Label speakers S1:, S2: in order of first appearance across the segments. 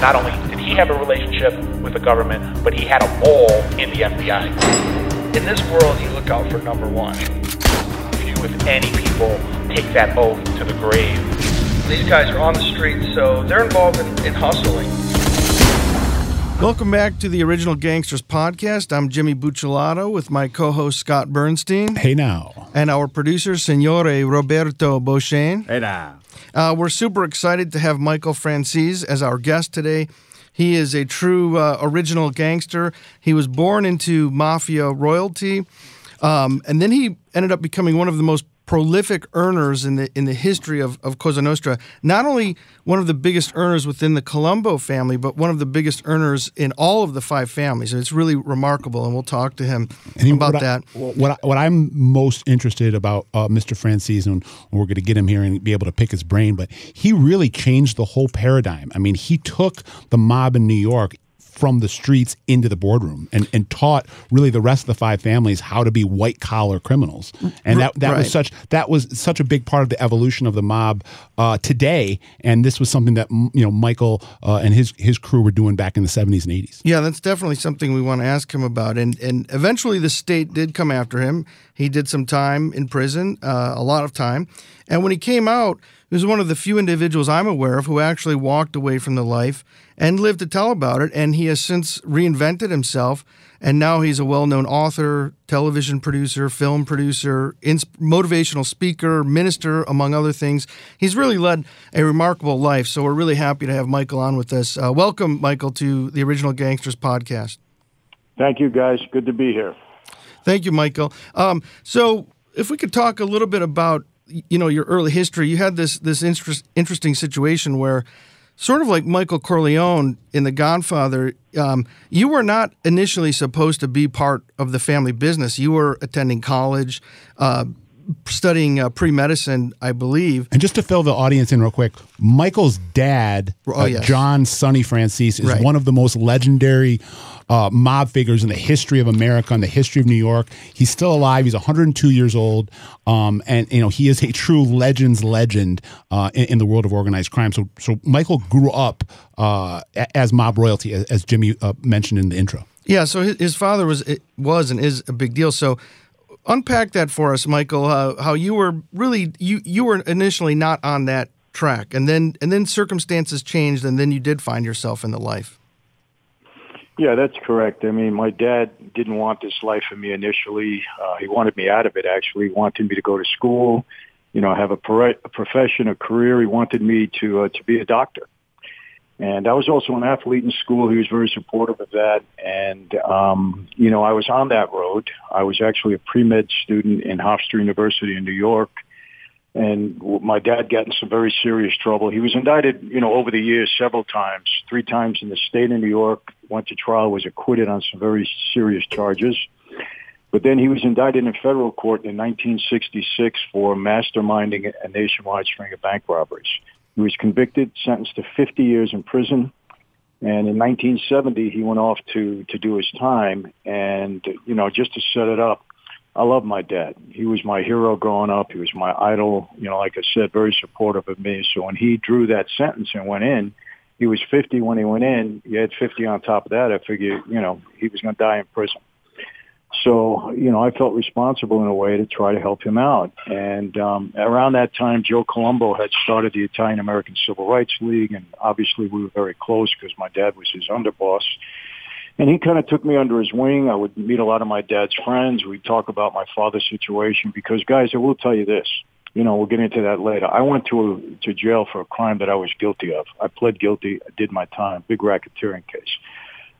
S1: Not only did he have a relationship with the government, but he had a mole in the FBI.
S2: In this world, you look out for number one.
S1: Few, if any, people take that oath to the grave.
S2: These guys are on the street, so they're involved in, in hustling.
S3: Welcome back to the Original Gangsters podcast. I'm Jimmy Buccellato with my co-host Scott Bernstein.
S4: Hey now.
S3: And our producer, Signore Roberto Beauchesne.
S5: Hey now.
S3: Uh, we're super excited to have Michael Franzese as our guest today. He is a true uh, original gangster. He was born into mafia royalty, um, and then he ended up becoming one of the most prolific earners in the in the history of, of Cosa Nostra. Not only one of the biggest earners within the Colombo family, but one of the biggest earners in all of the five families. And it's really remarkable, and we'll talk to him
S4: And
S3: about
S4: what
S3: that.
S4: I, what, I, what I'm most interested about uh, Mr. Franzese, and we're going to get him here and be able to pick his brain, but he really changed the whole paradigm. I mean, he took the mob in New York from the streets into the boardroom and, and taught really the rest of the five families how to be white collar criminals. And that, that
S3: Right.
S4: was such that was such a big part of the evolution of the mob uh, today. And this was something that you know Michael uh, and his his crew were doing back in the 70s and 80s.
S3: Yeah, that's definitely something we want to ask him about. And and eventually the state did come after him. He did some time in prison, uh, a lot of time. And when he came out, he was one of the few individuals I'm aware of who actually walked away from the life and lived to tell about it. And he has since reinvented himself. And now he's a well known author, television producer, film producer, ins- motivational speaker, minister, among other things. He's really led a remarkable life. So we're really happy to have Michael on with us. Uh, welcome, Michael, to the Original Gangsters podcast.
S6: Thank you, guys. Good to be here.
S3: Thank you, Michael. Um, so, if we could talk a little bit about you know your early history, you had this this interest, interesting situation where, sort of like Michael Corleone in The Godfather, um, you were not initially supposed to be part of the family business. You were attending college. Uh, Studying uh, pre medicine, I believe.
S4: And just to fill the audience in real quick, Michael's dad,
S3: Oh,
S4: uh,
S3: yes.
S4: John Sonny Franzese, is
S3: Right.
S4: one of the most legendary uh, mob figures in the history of America and the history of New York. He's still alive. He's 102 years old, um, and you know he is a true legend's legend uh, in, in the world of organized crime. So, so Michael grew up uh, as mob royalty, as, as Jimmy uh, mentioned in the intro.
S3: Yeah, so his, his father was it was and is a big deal. So unpack that for us, Michael. Uh, how you were really you you were initially not on that track, and then and then circumstances changed, and then you did find yourself in the life.
S6: Yeah, that's correct. I mean, my dad didn't want this life for me initially. Uh, he wanted me out of it, actually. He wanted me to go to school, you know, have a, pro- a profession, a career. He wanted me to uh, to be a doctor. And I was also an athlete in school. He was very supportive of that. And, um, you know, I was on that road. I was actually a pre-med student in Hofstra University in New York. And my dad got in some very serious trouble. He was indicted, you know, over the years several times, three times in the state of New York, went to trial, was acquitted on some very serious charges. But then he was indicted in federal court in 1966 for masterminding a nationwide string of bank robberies. He was convicted, sentenced to 50 years in prison. And in 1970, he went off to, to do his time. And, you know, just to set it up, I love my dad. He was my hero growing up. He was my idol. You know, like I said, very supportive of me. So when he drew that sentence and went in, he was 50 when he went in. You had 50 on top of that. I figured, you know, he was going to die in prison. So, you know, I felt responsible in a way to try to help him out. And um, around that time, Joe Colombo had started the Italian American Civil Rights League, and obviously we were very close because my dad was his underboss. And he kind of took me under his wing. I would meet a lot of my dad's friends. We'd talk about my father's situation because, guys, I will tell you this. You know, we'll get into that later. I went to a, to jail for a crime that I was guilty of. I pled guilty. I did my time. Big racketeering case.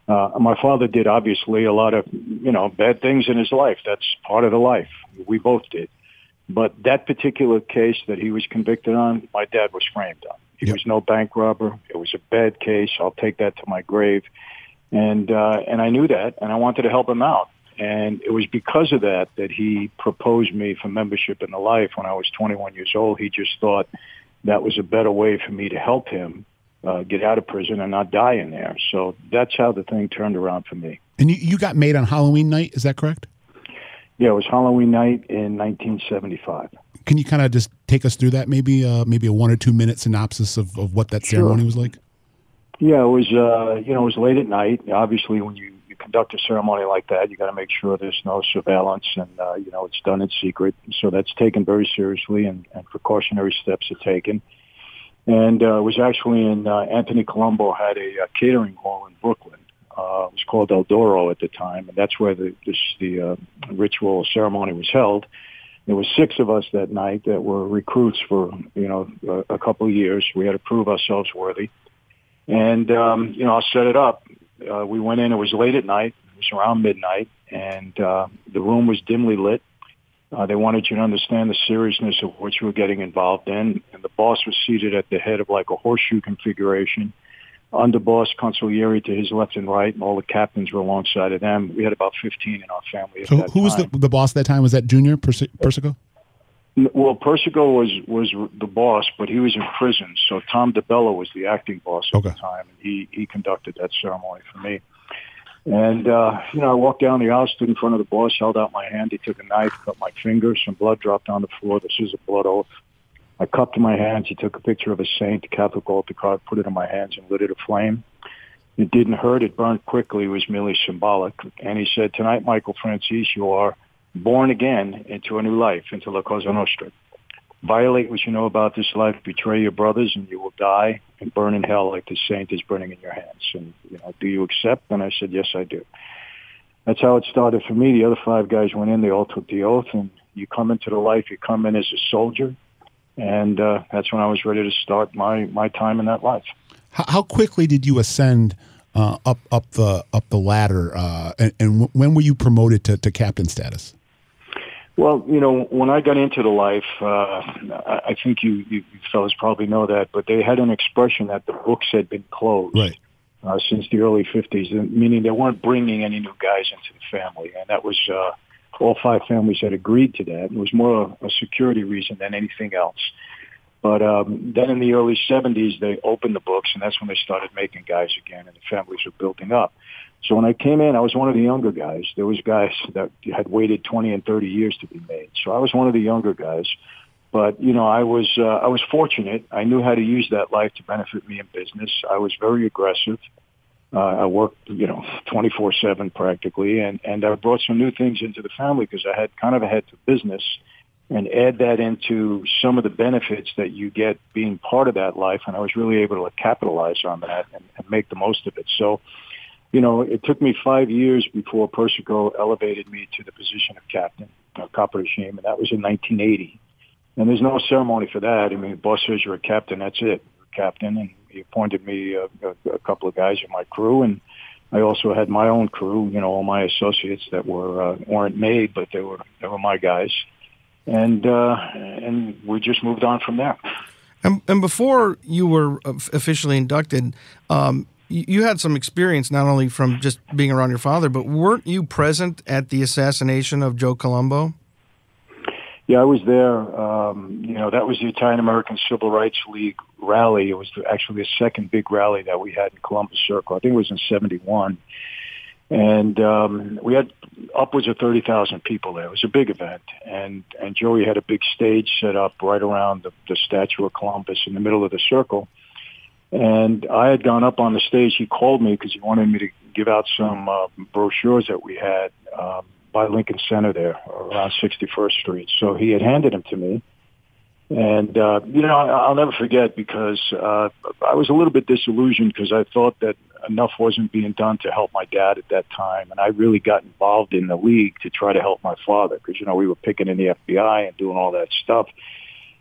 S6: Uh, my father did obviously a lot of, you know, bad things in his life. That's part of the life. We both did. But that particular case that he was convicted on, my dad was framed on. He
S4: Yep.
S6: was no bank robber. It was a bad case. I'll take that to my grave. And, uh, and I knew that and I wanted to help him out. And it was because of that that he proposed me for membership in the life when I was 21 years old. He just thought that was a better way for me to help him uh, get out of prison and not die in there. So that's how the thing turned around for me.
S4: And you, you got made on Halloween night, is that correct?
S6: Yeah, it was Halloween night in 1975.
S4: Can you kind of just take us through that? Maybe uh, maybe a one or two minute synopsis of, of what that
S6: Sure.
S4: ceremony was like.
S6: Yeah, it was. Uh, you know, it was late at night. Obviously, when you, you conduct a ceremony like that, you got to make sure there's no surveillance, and uh, you know it's done in secret. So that's taken very seriously, and, and precautionary steps are taken. And uh, was actually in uh, Anthony Colombo had a, a catering hall in Brooklyn. Uh, it was called El Doro at the time, and that's where the this, the uh, ritual ceremony was held. There were six of us that night that were recruits for you know a, a couple of years. We had to prove ourselves worthy. And, um, you know, I'll set it up. Uh, we went in, it was late at night. It was around midnight and, uh, the room was dimly lit. Uh, they wanted you to understand the seriousness of what you were getting involved in. And the boss was seated at the head of like a horseshoe configuration. Under boss consigliere to his left and right, and all the captains were alongside of them. We had about 15 in our family.
S4: so who was the, the boss at that time? Was that Junior Persico?
S6: Well, Persico was was the boss, but he was in prison. So Tom DiBella was the acting boss at okay. the time, and he he conducted that ceremony for me. And uh, you know, I walked down the aisle, stood in front of the boss, held out my hand. He took a knife, cut my fingers. Some blood dropped on the floor. This is a blood oath. I cupped my hands. He took a picture of a saint, a Catholic altar card, put it in my hands, and lit it aflame. It didn't hurt. It burned quickly. It was merely symbolic. And he said, "Tonight, Michael Franzese, you are." born again into a new life, into La Cosa Nostra. Violate what you know about this life, betray your brothers, and you will die and burn in hell like the saint is burning in your hands. And, you know, do you accept? And I said, yes, I do. That's how it started for me. The other five guys went in, they all took the oath, and you come into the life, you come in as a soldier, and uh, that's when I was ready to start my, my time in that life.
S4: How, quickly did you ascend uh, up up the up the ladder, uh, and, and, when were you promoted to, to captain status?
S6: Well, you know, when I got into the life, uh, I think you, you fellas probably know that, but they had an expression that the books had been closed.
S4: Right.
S6: Uh, since the early 50s, meaning they weren't bringing any new guys into the family. And that was, uh, all five families had agreed to that. It was more a, a security reason than anything else. But um, then in the early 70s, they opened the books, and that's when they started making guys again, and the families were building up. So when I came in, I was one of the younger guys. There was guys that had waited 20 and 30 years to be made. So I was one of the younger guys. But, you know, I was, uh, I was fortunate. I knew how to use that life to benefit me in business. I was very aggressive. Uh, I worked, you know, 24-7 practically. And, and I brought some new things into the family because I had kind of a head to business and add that into some of the benefits that you get being part of that life. And I was really able to capitalize on that and, and make the most of it. So, you know, it took me five years before Persico elevated me to the position of captain, uh, Caporegime, and that was in 1980. And there's no ceremony for that. I mean, boss says you're a captain, that's it. You're a captain, and he appointed me uh, a, a couple of guys in my crew, and I also had my own crew. You know, all my associates that were uh, weren't made, but they were they were my guys, and uh, and we just moved on from there.
S3: And, and before you were officially inducted, um, you had some experience not only from just being around your father, but weren't you present at the assassination of Joe Colombo?
S6: Yeah, I was there. Um, you know, that was the Italian American Civil Rights League rally. It was actually the second big rally that we had in Columbus Circle. I think it was in '71, and um, we had upwards of thirty thousand people there. It was a big event, and and Joey had a big stage set up right around the, the statue of Columbus in the middle of the circle and I had gone up on the stage. He called me because he wanted me to give out some uh, brochures that we had um, by Lincoln Center there around 61st Street. So he had handed them to me. And, uh, you know, I'll never forget because uh, I was a little bit disillusioned because I thought that enough wasn't being done to help my dad at that time. And I really got involved in the league to try to help my father because, you know, we were picking in the FBI and doing all that stuff.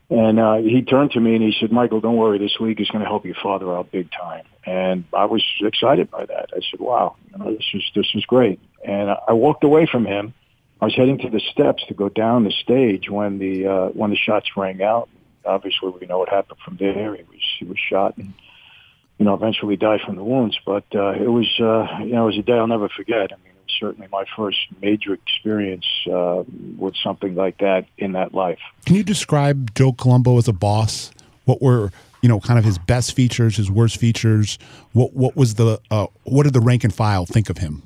S6: And uh, he turned to me and he said, Michael, don't worry, this league is going to help your father out big time. And I was excited by that. I said, wow, you know, this is, this is great. And I walked away from him. I was heading to the steps to go down the stage when the, uh, when the shots rang out. Obviously, we know what happened from there. He was, he was shot and, you know, eventually died from the wounds. But, uh, it was, uh, you know, it was a day I'll never forget. I mean, certainly my first major experience uh, with something like that in that life.
S4: Can you describe Joe Colombo as a boss? What were you know kind of his best features, his worst features? What what was the uh, what did the rank and file think of him?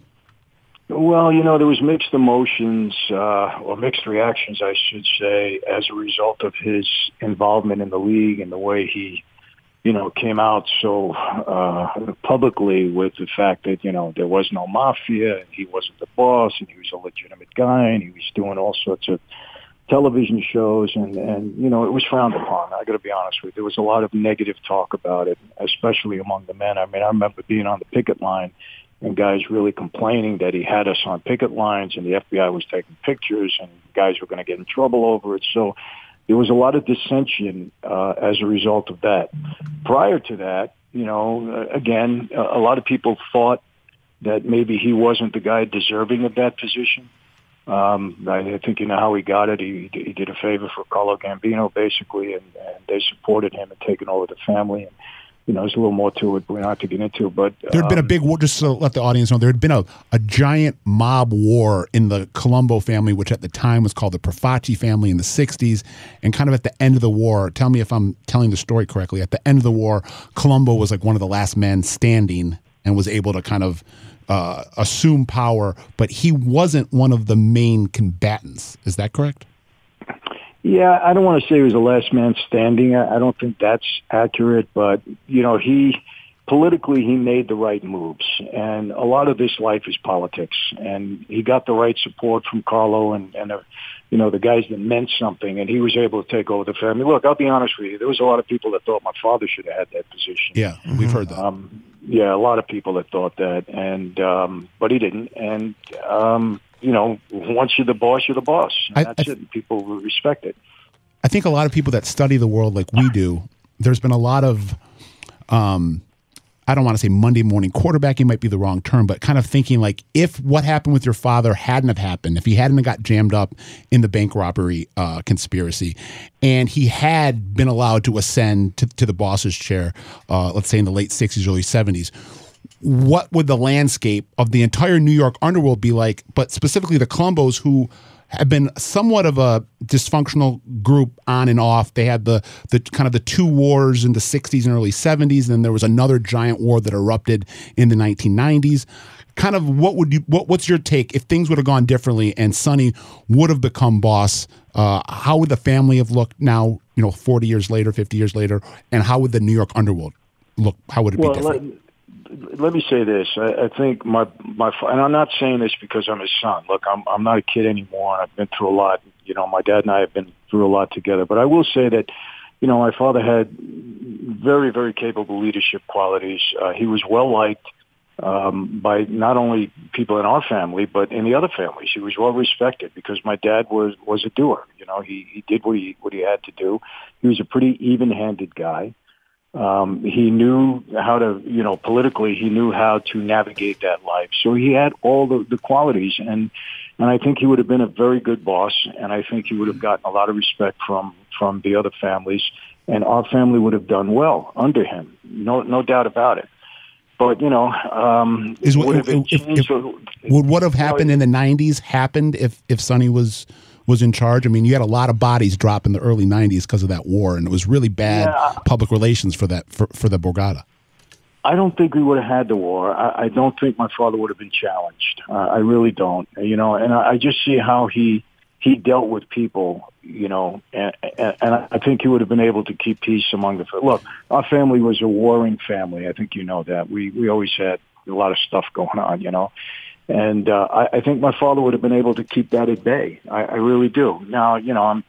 S6: Well, you know, there was mixed emotions uh, or mixed reactions, I should say, as a result of his involvement in the league and the way he you know, came out so uh, publicly with the fact that you know there was no mafia and he wasn't the boss and he was a legitimate guy and he was doing all sorts of television shows and and you know it was frowned upon. I got to be honest with you. There was a lot of negative talk about it, especially among the men. I mean, I remember being on the picket line and guys really complaining that he had us on picket lines and the FBI was taking pictures and guys were going to get in trouble over it. So there was a lot of dissension uh, as a result of that. Prior to that, you know, uh, again, a lot of people thought that maybe he wasn't the guy deserving of that position. Um, I think you know how he got it. He, he did a favor for Carlo Gambino, basically, and, and they supported him and taken over the family. And you know, there's a little more to it, but we don't have to get into. But
S4: there had been a
S6: um,
S4: big war. Just to let the audience know, there had been a, a giant mob war in the Colombo family, which at the time was called the Profaci family in the '60s. And kind of at the end of the war, tell me if I'm telling the story correctly. At the end of the war, Colombo was like one of the last men standing and was able to kind of uh, assume power, but he wasn't one of the main combatants. Is that correct?
S6: Yeah, I don't want to say he was the last man standing. I I don't think that's accurate, but you know, he politically he made the right moves, and a lot of this life is politics, and he got the right support from Carlo and and uh, you know the guys that meant something, and he was able to take over the family. Look, I'll be honest with you, there was a lot of people that thought my father should have had that position.
S4: Yeah, we've heard that.
S6: Um, yeah, a lot of people that thought that, and um, but he didn't, and um, you know, once you're the boss, you're the boss.
S4: I-
S6: that's
S4: I-
S6: it. People will respect it.
S4: I think a lot of people that study the world like we do, there's been a lot of, um, I don't want to say Monday morning quarterbacking might be the wrong term, but kind of thinking like if what happened with your father hadn't have happened, if he hadn't have got jammed up in the bank robbery uh, conspiracy, and he had been allowed to ascend to, to the boss's chair, uh, let's say in the late '60s, early '70s, what would the landscape of the entire New York underworld be like? But specifically the Colombos who have been somewhat of a dysfunctional group on and off. They had the the kind of the two wars in the 60s and early 70s, and then there was another giant war that erupted in the 1990s. Kind of what would you what what's your take if things would have gone differently and Sonny would have become boss? Uh, how would the family have looked now? You know, 40 years later, 50 years later, and how would the New York underworld look? How would it
S6: Well,
S4: be different?
S6: Let me say this. I, I think my my and I'm not saying this because I'm his son. Look, I'm I'm not a kid anymore. and I've been through a lot. You know, my dad and I have been through a lot together. But I will say that, you know, my father had very very capable leadership qualities. Uh, he was well liked um, by not only people in our family but in the other families. He was well respected because my dad was was a doer. You know, he he did what he what he had to do. He was a pretty even-handed guy. Um, he knew how to, you know, politically, he knew how to navigate that life. So he had all the, the qualities, and and I think he would have been a very good boss, and I think he would have gotten a lot of respect from from the other families, and our family would have done well under him. No, no doubt about it. But you know, um,
S4: Is what-
S6: would have it
S4: if- if- Would what have happened in the '90s happened if if Sonny was was in charge? I mean, you had a lot of bodies drop in the early '90s because of that war, and it was really bad
S6: Yeah.
S4: public relations for that for, for the Borgata.
S6: I don't think we would have had the war. I, I don't think my father would have been challenged. Uh, I really don't. You know, and I, I just see how he he dealt with people. You know, and, and, and I think he would have been able to keep peace among the. Look, our family was a warring family. I think you know that. We we always had a lot of stuff going on. You know. And uh, I, I think my father would have been able to keep that at bay. I, I really do. Now, you know, I'm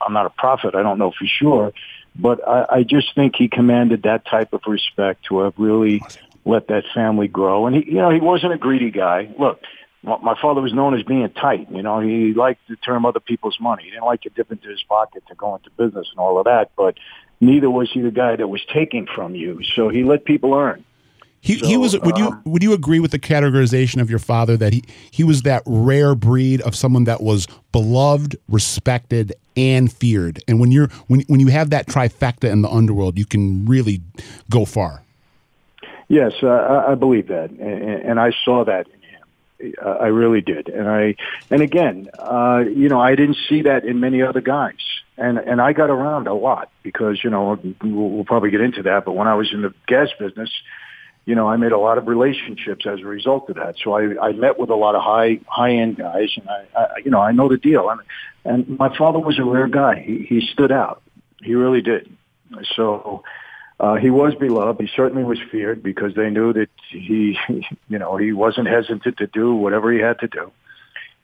S6: I'm not a prophet. I don't know for sure, but I, I just think he commanded that type of respect to have really let that family grow. And he, you know, he wasn't a greedy guy. Look, my, my father was known as being tight. You know, he liked to term other people's money. He didn't like to dip into his pocket to go into business and all of that. But neither was he the guy that was taking from you. So he let people earn.
S4: He, he was. Would you
S6: um,
S4: would you agree with the categorization of your father that he he was that rare breed of someone that was beloved, respected, and feared? And when you're when when you have that trifecta in the underworld, you can really go far.
S6: Yes, uh, I I believe that, and, and I saw that in him. Uh, I really did, and I, and again, uh, you know, I didn't see that in many other guys, and and I got around a lot because you know we'll, we'll probably get into that, but when I was in the gas business, you know, I made a lot of relationships as a result of that. So I, I met with a lot of high high end guys, and I, I, you know, I know the deal. And and my father was a rare guy. He he stood out. He really did. So Uh, he was beloved. He certainly was feared because they knew that he, you know, he wasn't hesitant to do whatever he had to do,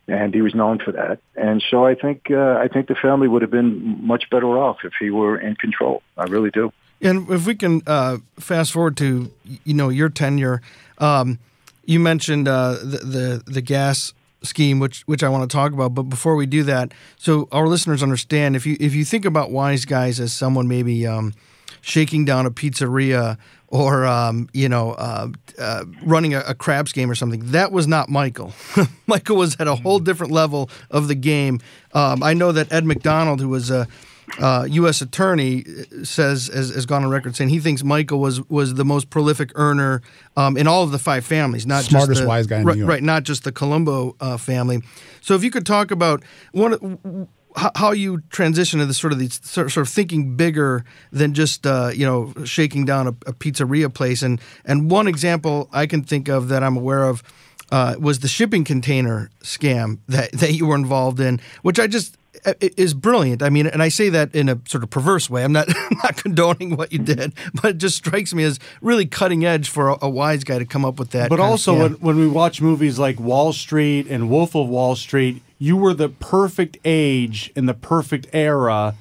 S6: and he was known for that. And so I think uh, I think the family would have been much better off if he were in control. I really do.
S3: And if we can uh, fast forward to you know your tenure, um, you mentioned uh, the, the the gas scheme, which which I want to talk about. But before we do that, so our listeners understand, if you if you think about wise guys as someone maybe um, shaking down a pizzeria or um, you know uh, uh, running a, a, craps game or something. That was not Michael. Michael was at a whole different level of the game. Um, I know that Ed McDonald, who was a uh, U.S. attorney, says has, has, gone on record saying he thinks Michael was was the most prolific earner um, in all of the five families, not
S4: smartest
S3: just
S4: the, wise guy,
S3: right, right, not just the Colombo uh, family. So if you could talk about one how you transition to this sort of these sort of thinking bigger than just uh, you know shaking down a, a, pizzeria place and and one example I can think of that I'm aware of uh, was the shipping container scam that that you were involved in, which I just uh, Uh, is brilliant. I mean, and I say that in a sort of perverse way. I'm not not condoning what you did, but it just strikes me as really cutting edge for a, a wise guy to come up with that.
S5: But also, when, when we watch movies like Wall Street and Wolf of Wall Street, you were the perfect age in the perfect era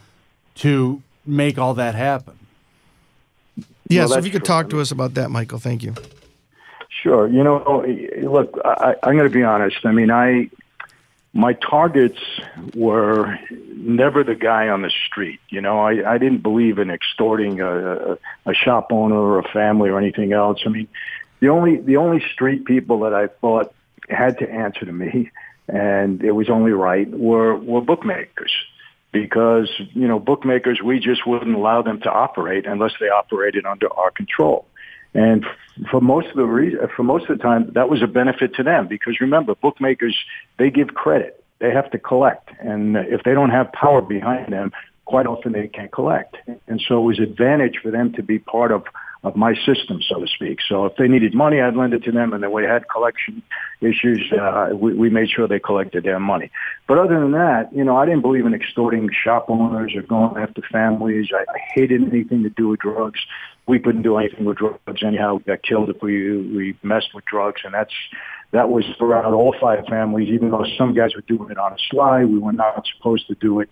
S5: to make all that happen.
S3: Yeah, well, so if you could true. talk to us about that, Michael, thank you.
S6: Sure. You know, look, I, I'm going to be honest. I mean, I my targets were never the guy on the street. You know, I, I didn't believe in extorting a, a shop owner or a family or anything else. I mean, the only the only street people that I thought had to answer to me and it was only right, were, were bookmakers. Because, you know, bookmakers, we just wouldn't allow them to operate unless they operated under our control. And for most of the re- for most of the time, that was a benefit to them because remember, bookmakers they give credit, they have to collect, and if they don't have power behind them, quite often they can't collect. And so it was advantage for them to be part of of my system, so to speak. So if they needed money, I'd lend it to them, and then we had collection issues. Uh, we, we made sure they collected their money. But other than that, you know, I didn't believe in extorting shop owners or going after families. I, I hated anything to do with drugs. We couldn't do anything with drugs anyhow. We got killed if we we messed with drugs, and that's that was throughout all five families. Even though some guys were doing it on a sly, we were not supposed to do it.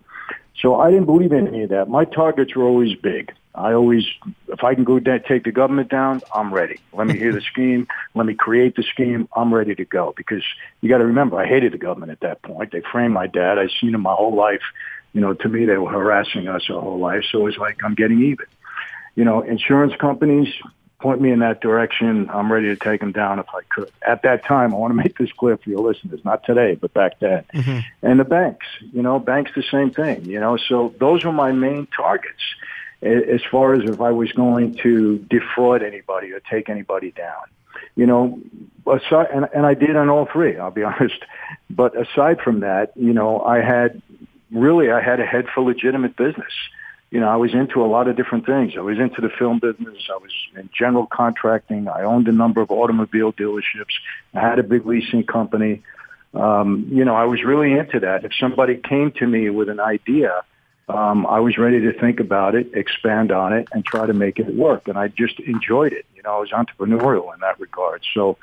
S6: So I didn't believe in any of that. My targets were always big. I always, if I can go down, take the government down, I'm ready. Let me hear the scheme. Let me create the scheme. I'm ready to go because you got to remember, I hated the government at that point. They framed my dad. I'd seen him my whole life. You know, to me, they were harassing us our whole life. So it's like I'm getting even. You know, insurance companies point me in that direction. I'm ready to take them down if I could. At that time, I want to make this clear for your listeners. Not today, but back then. Mm-hmm. And the banks. You know, banks the same thing. You know, so those were my main targets as far as if I was going to defraud anybody or take anybody down. You know, aside, and, and I did on all three, I'll be honest. But aside from that, you know, I had really, I had a head for legitimate business. You know, I was into a lot of different things. I was into the film business. I was in general contracting. I owned a number of automobile dealerships. I had a big leasing company. Um, you know, I was really into that. If somebody came to me with an idea, um, I was ready to think about it, expand on it, and try to make it work. And I just enjoyed it. You know, I was entrepreneurial in that regard. So,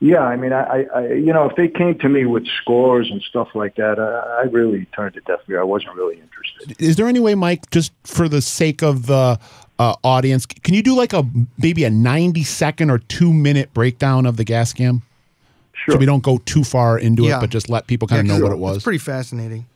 S6: yeah, I mean, I, I you know, if they came to me with scores and stuff like that, I, I really turned a deaf ear. I wasn't really interested.
S4: Is there any way, Mike, just for the sake of the uh, audience, can you do like a maybe a ninety second or two minute breakdown of the gas scam?
S6: Sure.
S4: So we don't go too far into yeah. it, but just let people kind of know
S3: sure.
S4: what it was.
S3: It's pretty fascinating.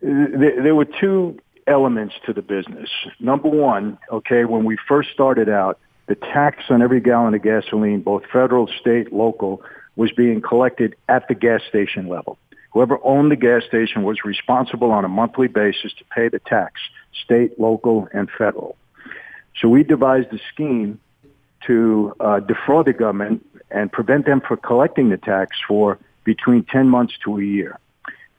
S6: There, there were two elements to the business. Number one, okay, when we first started out, the tax on every gallon of gasoline, both federal, state, local, was being collected at the gas station level. Whoever owned the gas station was responsible on a monthly basis to pay the tax, state, local, and federal. So we devised a scheme to uh, defraud the government and prevent them from collecting the tax for between 10 months to a year.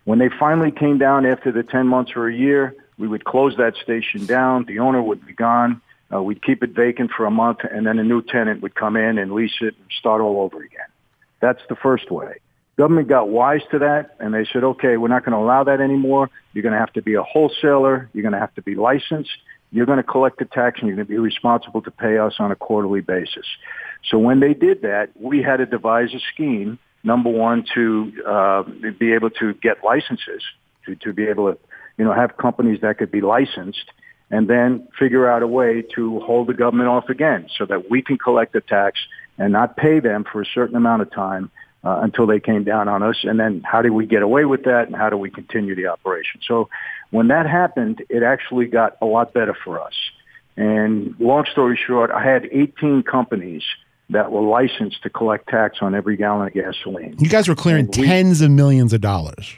S6: When they finally came down after the 10 months or a year, we would close that station down. The owner would be gone. Uh, we'd keep it vacant for a month, and then a new tenant would come in and lease it and start all over again. That's the first way. Government got wise to that, and they said, okay, we're not going to allow that anymore. You're going to have to be a wholesaler. You're going to have to be licensed. you're going to collect the tax and you're going to be responsible to pay us on a quarterly basis. So when they did that, we had to devise a scheme, number one, to uh, be able to get licenses, to, to be able to, you know, have companies that could be licensed and then figure out a way to hold the government off again so that we can collect the tax and not pay them for a certain amount of time uh, until they came down on us. And then how do we get away with that and how do we continue the operation? So when that happened, it actually got a lot better for us. And long story short, I had 18 companies that were licensed to collect tax on every gallon of gasoline.
S4: You guys were clearing
S6: we-
S4: tens of millions of dollars.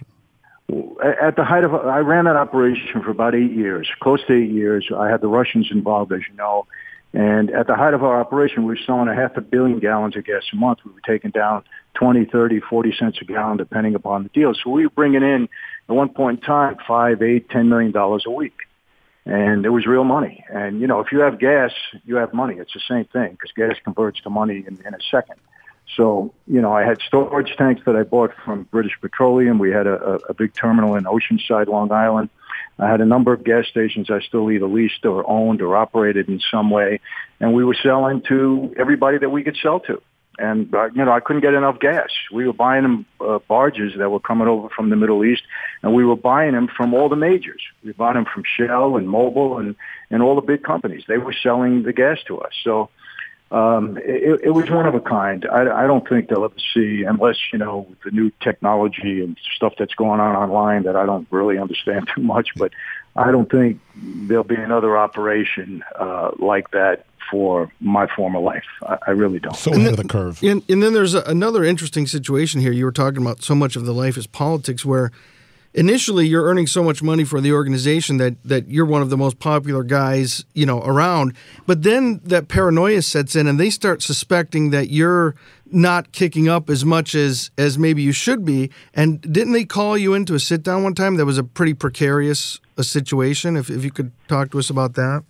S6: At the height of, I ran that operation for about eight years, close to eight years. I had the Russians involved, as you know. And at the height of our operation, we were selling a half a billion gallons of gas a month. We were taking down 20, 30, 40 cents a gallon, depending upon the deal. So we were bringing in, at one point in time, five, eight, ten million dollars a week. And it was real money. And, you know, if you have gas, you have money. It's the same thing because gas converts to money in, in a second. So, you know, I had storage tanks that I bought from British Petroleum. We had a, a, big terminal in Oceanside, Long Island. I had a number of gas stations I still either leased or owned or operated in some way. And we were selling to everybody that we could sell to. And, uh, you know, I couldn't get enough gas. We were buying them uh, barges that were coming over from the Middle East, and we were buying them from all the majors. We bought them from Shell and Mobil and, and all the big companies. They were selling the gas to us. So, um, it, it was one of a kind. I, I don't think they'll ever see, unless you know the new technology and stuff that's going on online that I don't really understand too much. But I don't think there'll be another operation uh, like that for my former life. I, I really don't.
S4: So ahead of the curve.
S3: And, and then there's a, another interesting situation here. You were talking about so much of the life is politics, where initially you're earning so much money for the organization that that you're one of the most popular guys you know around. But then that paranoia sets in, and they start suspecting that you're not kicking up as much as as maybe you should be. And didn't they call you into a sit down one time? That was a pretty precarious a situation. If if you could talk to us about that.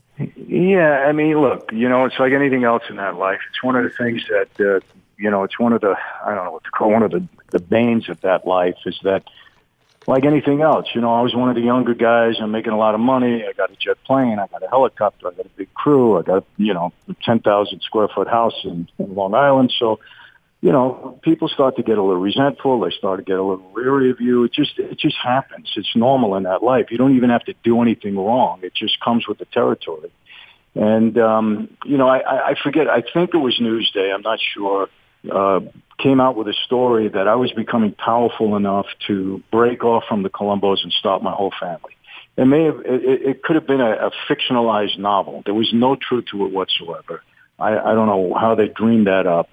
S6: Yeah, I mean, look, you know, it's like anything else in that life. It's one of the things that, uh, you know, it's one of the, I don't know what to call one of the, the banes of that life is that, like anything else, you know, I was one of the younger guys. I'm making a lot of money. I got a jet plane. I got a helicopter. I got a big crew. I got, you know, a 10,000 square foot house in, in Long Island. So, you know, people start to get a little resentful. They start to get a little leery of you. It just, it just happens. It's normal in that life. You don't even have to do anything wrong. It just comes with the territory. And, um, you know, I, I I forget, I think it was Newsday, I'm not sure, uh, came out with a story that I was becoming powerful enough to break off from the Colombos and start my whole family. It may have, it, it could have been a, a fictionalized novel. There was no truth to it whatsoever. I, I don't know how they dreamed that up.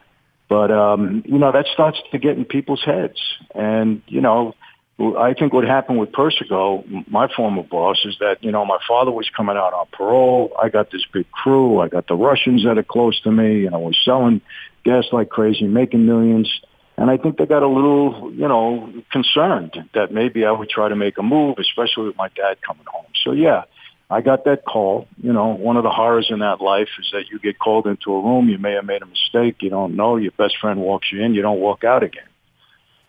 S6: But, um, you know, that starts to get in people's heads. And, you know, I think what happened with Persico, my former boss, is that, you know, my father was coming out on parole. I got this big crew. I got the Russians that are close to me. You know, we're selling gas like crazy, making millions. And I think they got a little, you know, concerned that maybe I would try to make a move, especially with my dad coming home. So, yeah, I got that call. You know, one of the horrors in that life is that you get called into a room. You may have made a mistake. You don't know. Your best friend walks you in. You don't walk out again.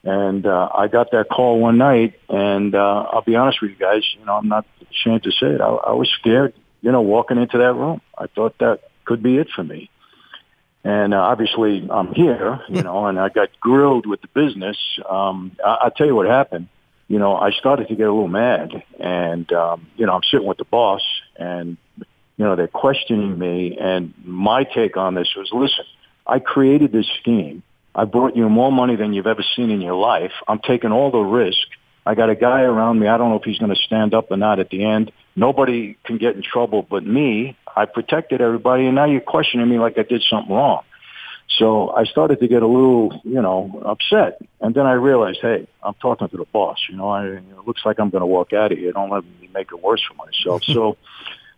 S6: And uh, I got that call one night, and uh, I'll be honest with you guys. You know, I'm not ashamed to say it. I, I was scared. You know, walking into that room, I thought that could be it for me. And uh, obviously, I'm here. You know, and I got grilled with the business. Um, I, I'll tell you what happened. You know, I started to get a little mad, and um, you know, I'm sitting with the boss, and you know, they're questioning me. And my take on this was, listen, I created this scheme. I brought you more money than you've ever seen in your life. I'm taking all the risk. I got a guy around me. I don't know if he's going to stand up or not at the end. Nobody can get in trouble but me. I protected everybody, and now you're questioning me like I did something wrong. So I started to get a little, you know, upset. And then I realized, hey, I'm talking to the boss. You know, I, it looks like I'm going to walk out of here. Don't let me make it worse for myself. so,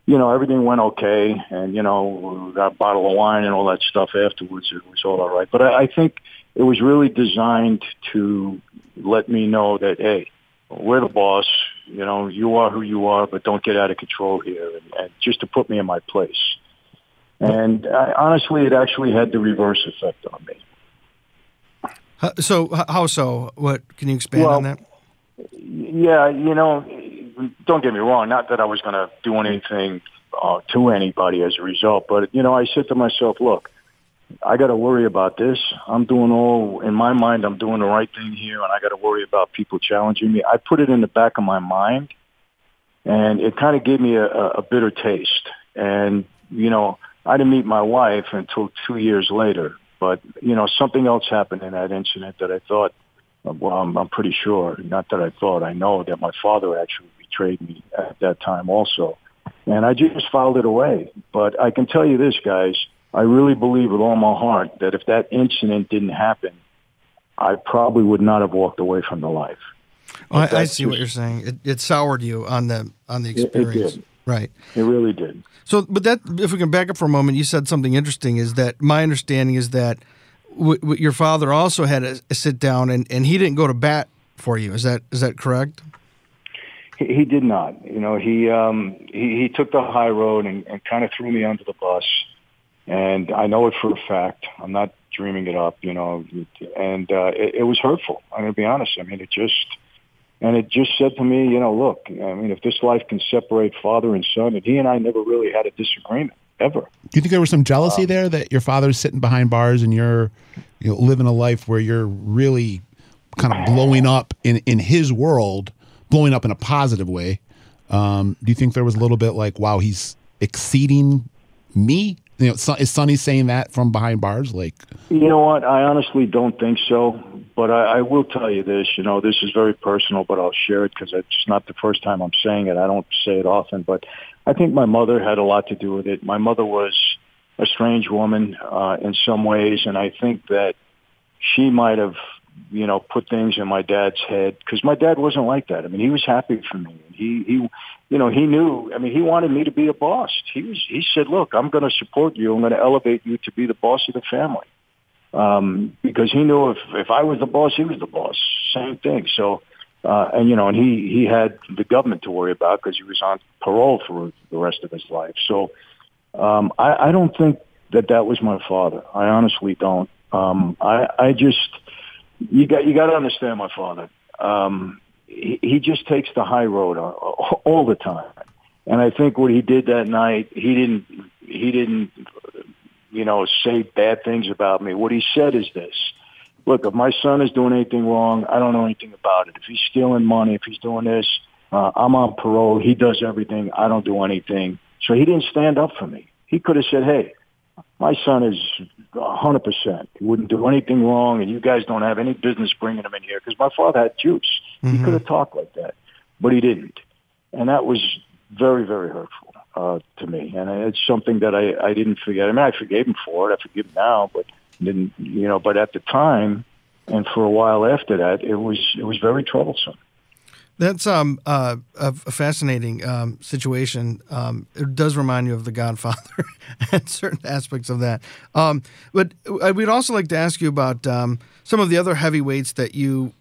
S6: you know, everything went okay. And, you know, that bottle of wine and all that stuff afterwards, it was all all right. But I, I think it was really designed to let me know that, hey, we're the boss. You know, you are who you are, but don't get out of control here. And, and just to put me in my place. And I, honestly, it actually had the reverse effect on me.
S3: So how so? What can you expand on that?
S6: Yeah, you know, don't get me wrong. Not that I was going to do anything uh, to anybody as a result. But you know, I said to myself, look, I got to worry about this. I'm doing all in my mind. I'm doing the right thing here, and I got to worry about people challenging me. I put it in the back of my mind, and it kind of gave me a, a bitter taste. And you know, I didn't meet my wife until two years later. But you know, something else happened in that incident that I thought. Well, I'm, I'm pretty sure. Not that I thought. I know that my father actually betrayed me at that time also, and I just filed it away. But I can tell you this, guys I really believe with all my heart that if that incident didn't happen, I probably would not have walked away from the life.
S3: Oh, I, I, see what you're saying. It, it, soured you on the on the experience.
S6: It, it
S3: right.
S6: It really did.
S3: So, but that if we can back up for a moment, you said something interesting. Is that my understanding is that w- w- your father also had a, a, sit down and, and he didn't go to bat for you. Is that is that correct?
S6: He, he did not. You know, he um, he, he took the high road and, and kind of threw me under the bus and I know it for a fact. I'm not dreaming it up, you know. And uh, it, it was hurtful. I'm going to be honest. I mean, it just and it just said to me, you know, look. I mean, if this life can separate father and son, and he and I never really had a disagreement ever. Do
S4: you think there was some jealousy um, there that your father's sitting behind bars and you're, you know, living a life where you're really kind of blowing up in in his world, blowing up in a positive way? Um, do you think there was a little bit like, wow, he's exceeding me you know, is Sonny saying that from behind bars? Like,
S6: you know what? I honestly don't think so. But I, I will tell you this. You know, this is very personal, but I'll share it because it's not the first time I'm saying it. I don't say it often, but I think my mother had a lot to do with it. My mother was a strange woman uh, in some ways, and I think that she might have, you know, put things in my dad's head because my dad wasn't like that. I mean, he was happy for me. He he you know, he knew. I mean, he wanted me to be a boss. He was. He said, "Look, I'm going to support you. I'm going to elevate you to be the boss of the family." Um, because he knew if if I was the boss, he was the boss. Same thing. So, uh, and you know, and he he had the government to worry about because he was on parole for the rest of his life. So, um, I, I don't think that that was my father. I honestly don't. Um, I I just you got you got to understand my father. Um, he, he just takes the high road all, all the time. And I think what he did that night, he didn't, he didn't, you know, say bad things about me. What he said is this. Look, if my son is doing anything wrong, I don't know anything about it. If he's stealing money, if he's doing this, uh, I'm on parole. He does everything. I don't do anything. So he didn't stand up for me. He could have said, hey, my son is 100%. He wouldn't do anything wrong, and you guys don't have any business bringing him in here because my father had juice. Mm-hmm. He could have talked like that, but he didn't. And that was very, very hurtful uh, to me. And it's something that I, I didn't forget. I mean, I forgave him for it. I forgive him now, but didn't, you know, but at the time and for a while after that, it was, it was very troublesome.
S3: That's um, uh, a fascinating um, situation. Um, it does remind you of The Godfather and certain aspects of that. Um, but uh, we'd also like to ask you about um, some of the other heavyweights that you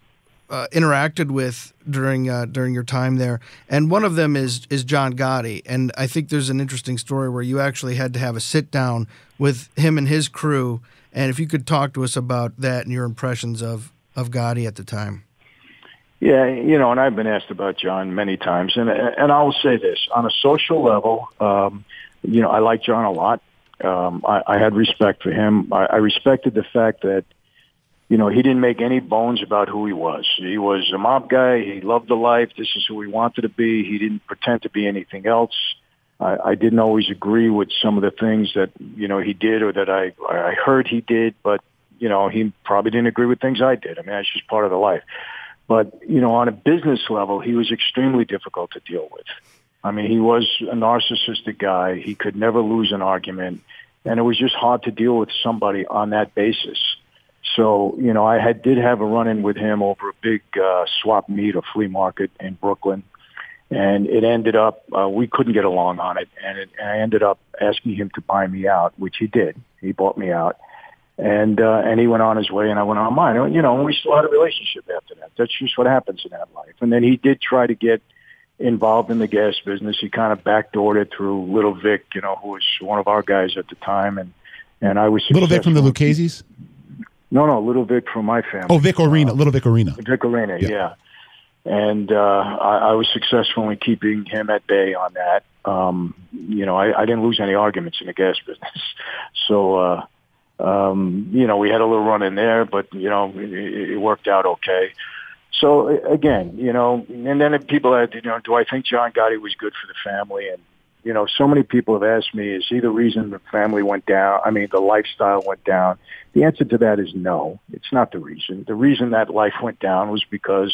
S3: uh, interacted with during uh, during your time there, and one of them is is John Gotti. And I think there's an interesting story where you actually had to have a sit down with him and his crew. And if you could talk to us about that and your impressions of of Gotti at the time.
S6: Yeah, you know, and I've been asked about John many times, and and I will say this on a social level, um, you know, I like John a lot. Um, I, I had respect for him. I, I respected the fact that, you know, he didn't make any bones about who he was. He was a mob guy. He loved the life. This is who he wanted to be. He didn't pretend to be anything else. I, I didn't always agree with some of the things that you know he did or that I I heard he did, but you know he probably didn't agree with things I did. I mean, that's just part of the life. But, you know, on a business level, he was extremely difficult to deal with. I mean, he was a narcissistic guy. He could never lose an argument. And it was just hard to deal with somebody on that basis. So, you know, I had, did have a run-in with him over a big uh, swap meet or flea market in Brooklyn. And it ended up, uh, we couldn't get along on it. And, it, and I ended up asking him to buy me out, which he did. He bought me out and uh, and he went on his way, and I went on mine. You know, and we still had a relationship after that. That's just what happens in that life. And then he did try to get involved in the gas business. He kind of backdoored it through Little Vic, you know, who was one of our guys at the time, and and I was
S4: Little Vic from the Lucchese's.
S6: No, no, Little Vic from my family.
S4: Oh, Vic Orena, uh, Little Vic Orena.
S6: Vic Orena, yeah. yeah. and uh, I, I was successful in keeping him at bay on that. Um, you know, I, I didn't lose any arguments in the gas business, so uh, um, you know we had a little run in there, but you know it, it worked out okay. So again, you know, and then people had, you know, do I think John Gotti was good for the family? And you know, so many people have asked me, is he the reason the family went down? I mean, the lifestyle went down. The answer to that is no. It's not the reason. The reason that life went down was because,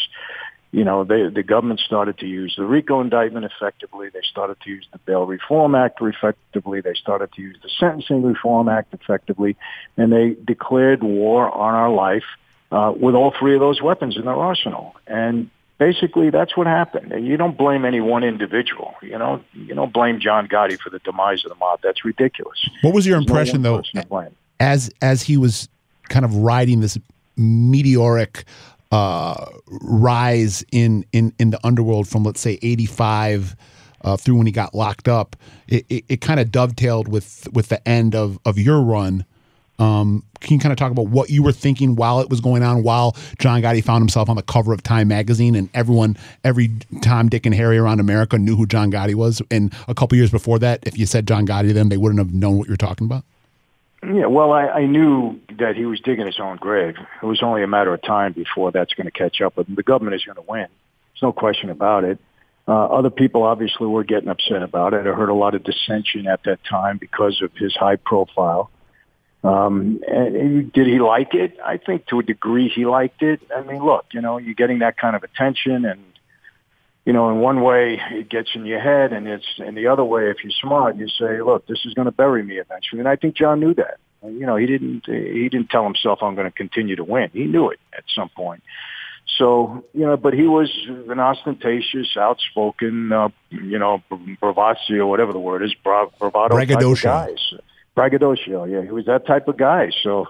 S6: you know, they, the government started to use the RICO indictment effectively. They started to use the Bail Reform Act effectively. They started to use the Sentencing Reform Act effectively, and they declared war on our life uh, with all three of those weapons in their arsenal. And basically that's what happened. And you don't blame any one individual. You know, you don't blame John Gotti for the demise of the mob. That's ridiculous.
S4: What was your
S6: There's
S4: impression,
S6: one
S4: though,
S6: person to blame.
S4: as as he was kind of riding this meteoric uh, rise in in in the underworld from let's say eighty five. Uh, through when he got locked up, it, it, it kind of dovetailed with with the end of of your run. Um, can you kind of talk about what you were thinking while it was going on, while John Gotti found himself on the cover of Time magazine, and everyone, every Tom, Dick, and Harry around America knew who John Gotti was. And a couple years before that, if you said John Gotti to them, they wouldn't have known what you're talking about.
S6: Yeah, well, I, I knew that he was digging his own grave. It was only a matter of time before that's going to catch up with him. The government is going to win. There's no question about it. Uh, other people obviously were getting upset about it. I heard a lot of dissension at that time because of his high profile. Um, and did he like it? I think to a degree he liked it. I mean, look, you know, you're getting that kind of attention and, you know, in one way it gets in your head and it's, in the other way, if you're smart, you say, look, this is going to bury me eventually. And I think John knew that. You know, he didn't, he didn't tell himself I'm going to continue to win. He knew it at some point. So, you know, but he was an ostentatious, outspoken, uh, you know, bravazio, whatever the word is, brav- bravado type of
S4: Braggadocio.
S6: guys. Braggadocio, yeah, he was that type of guy. So,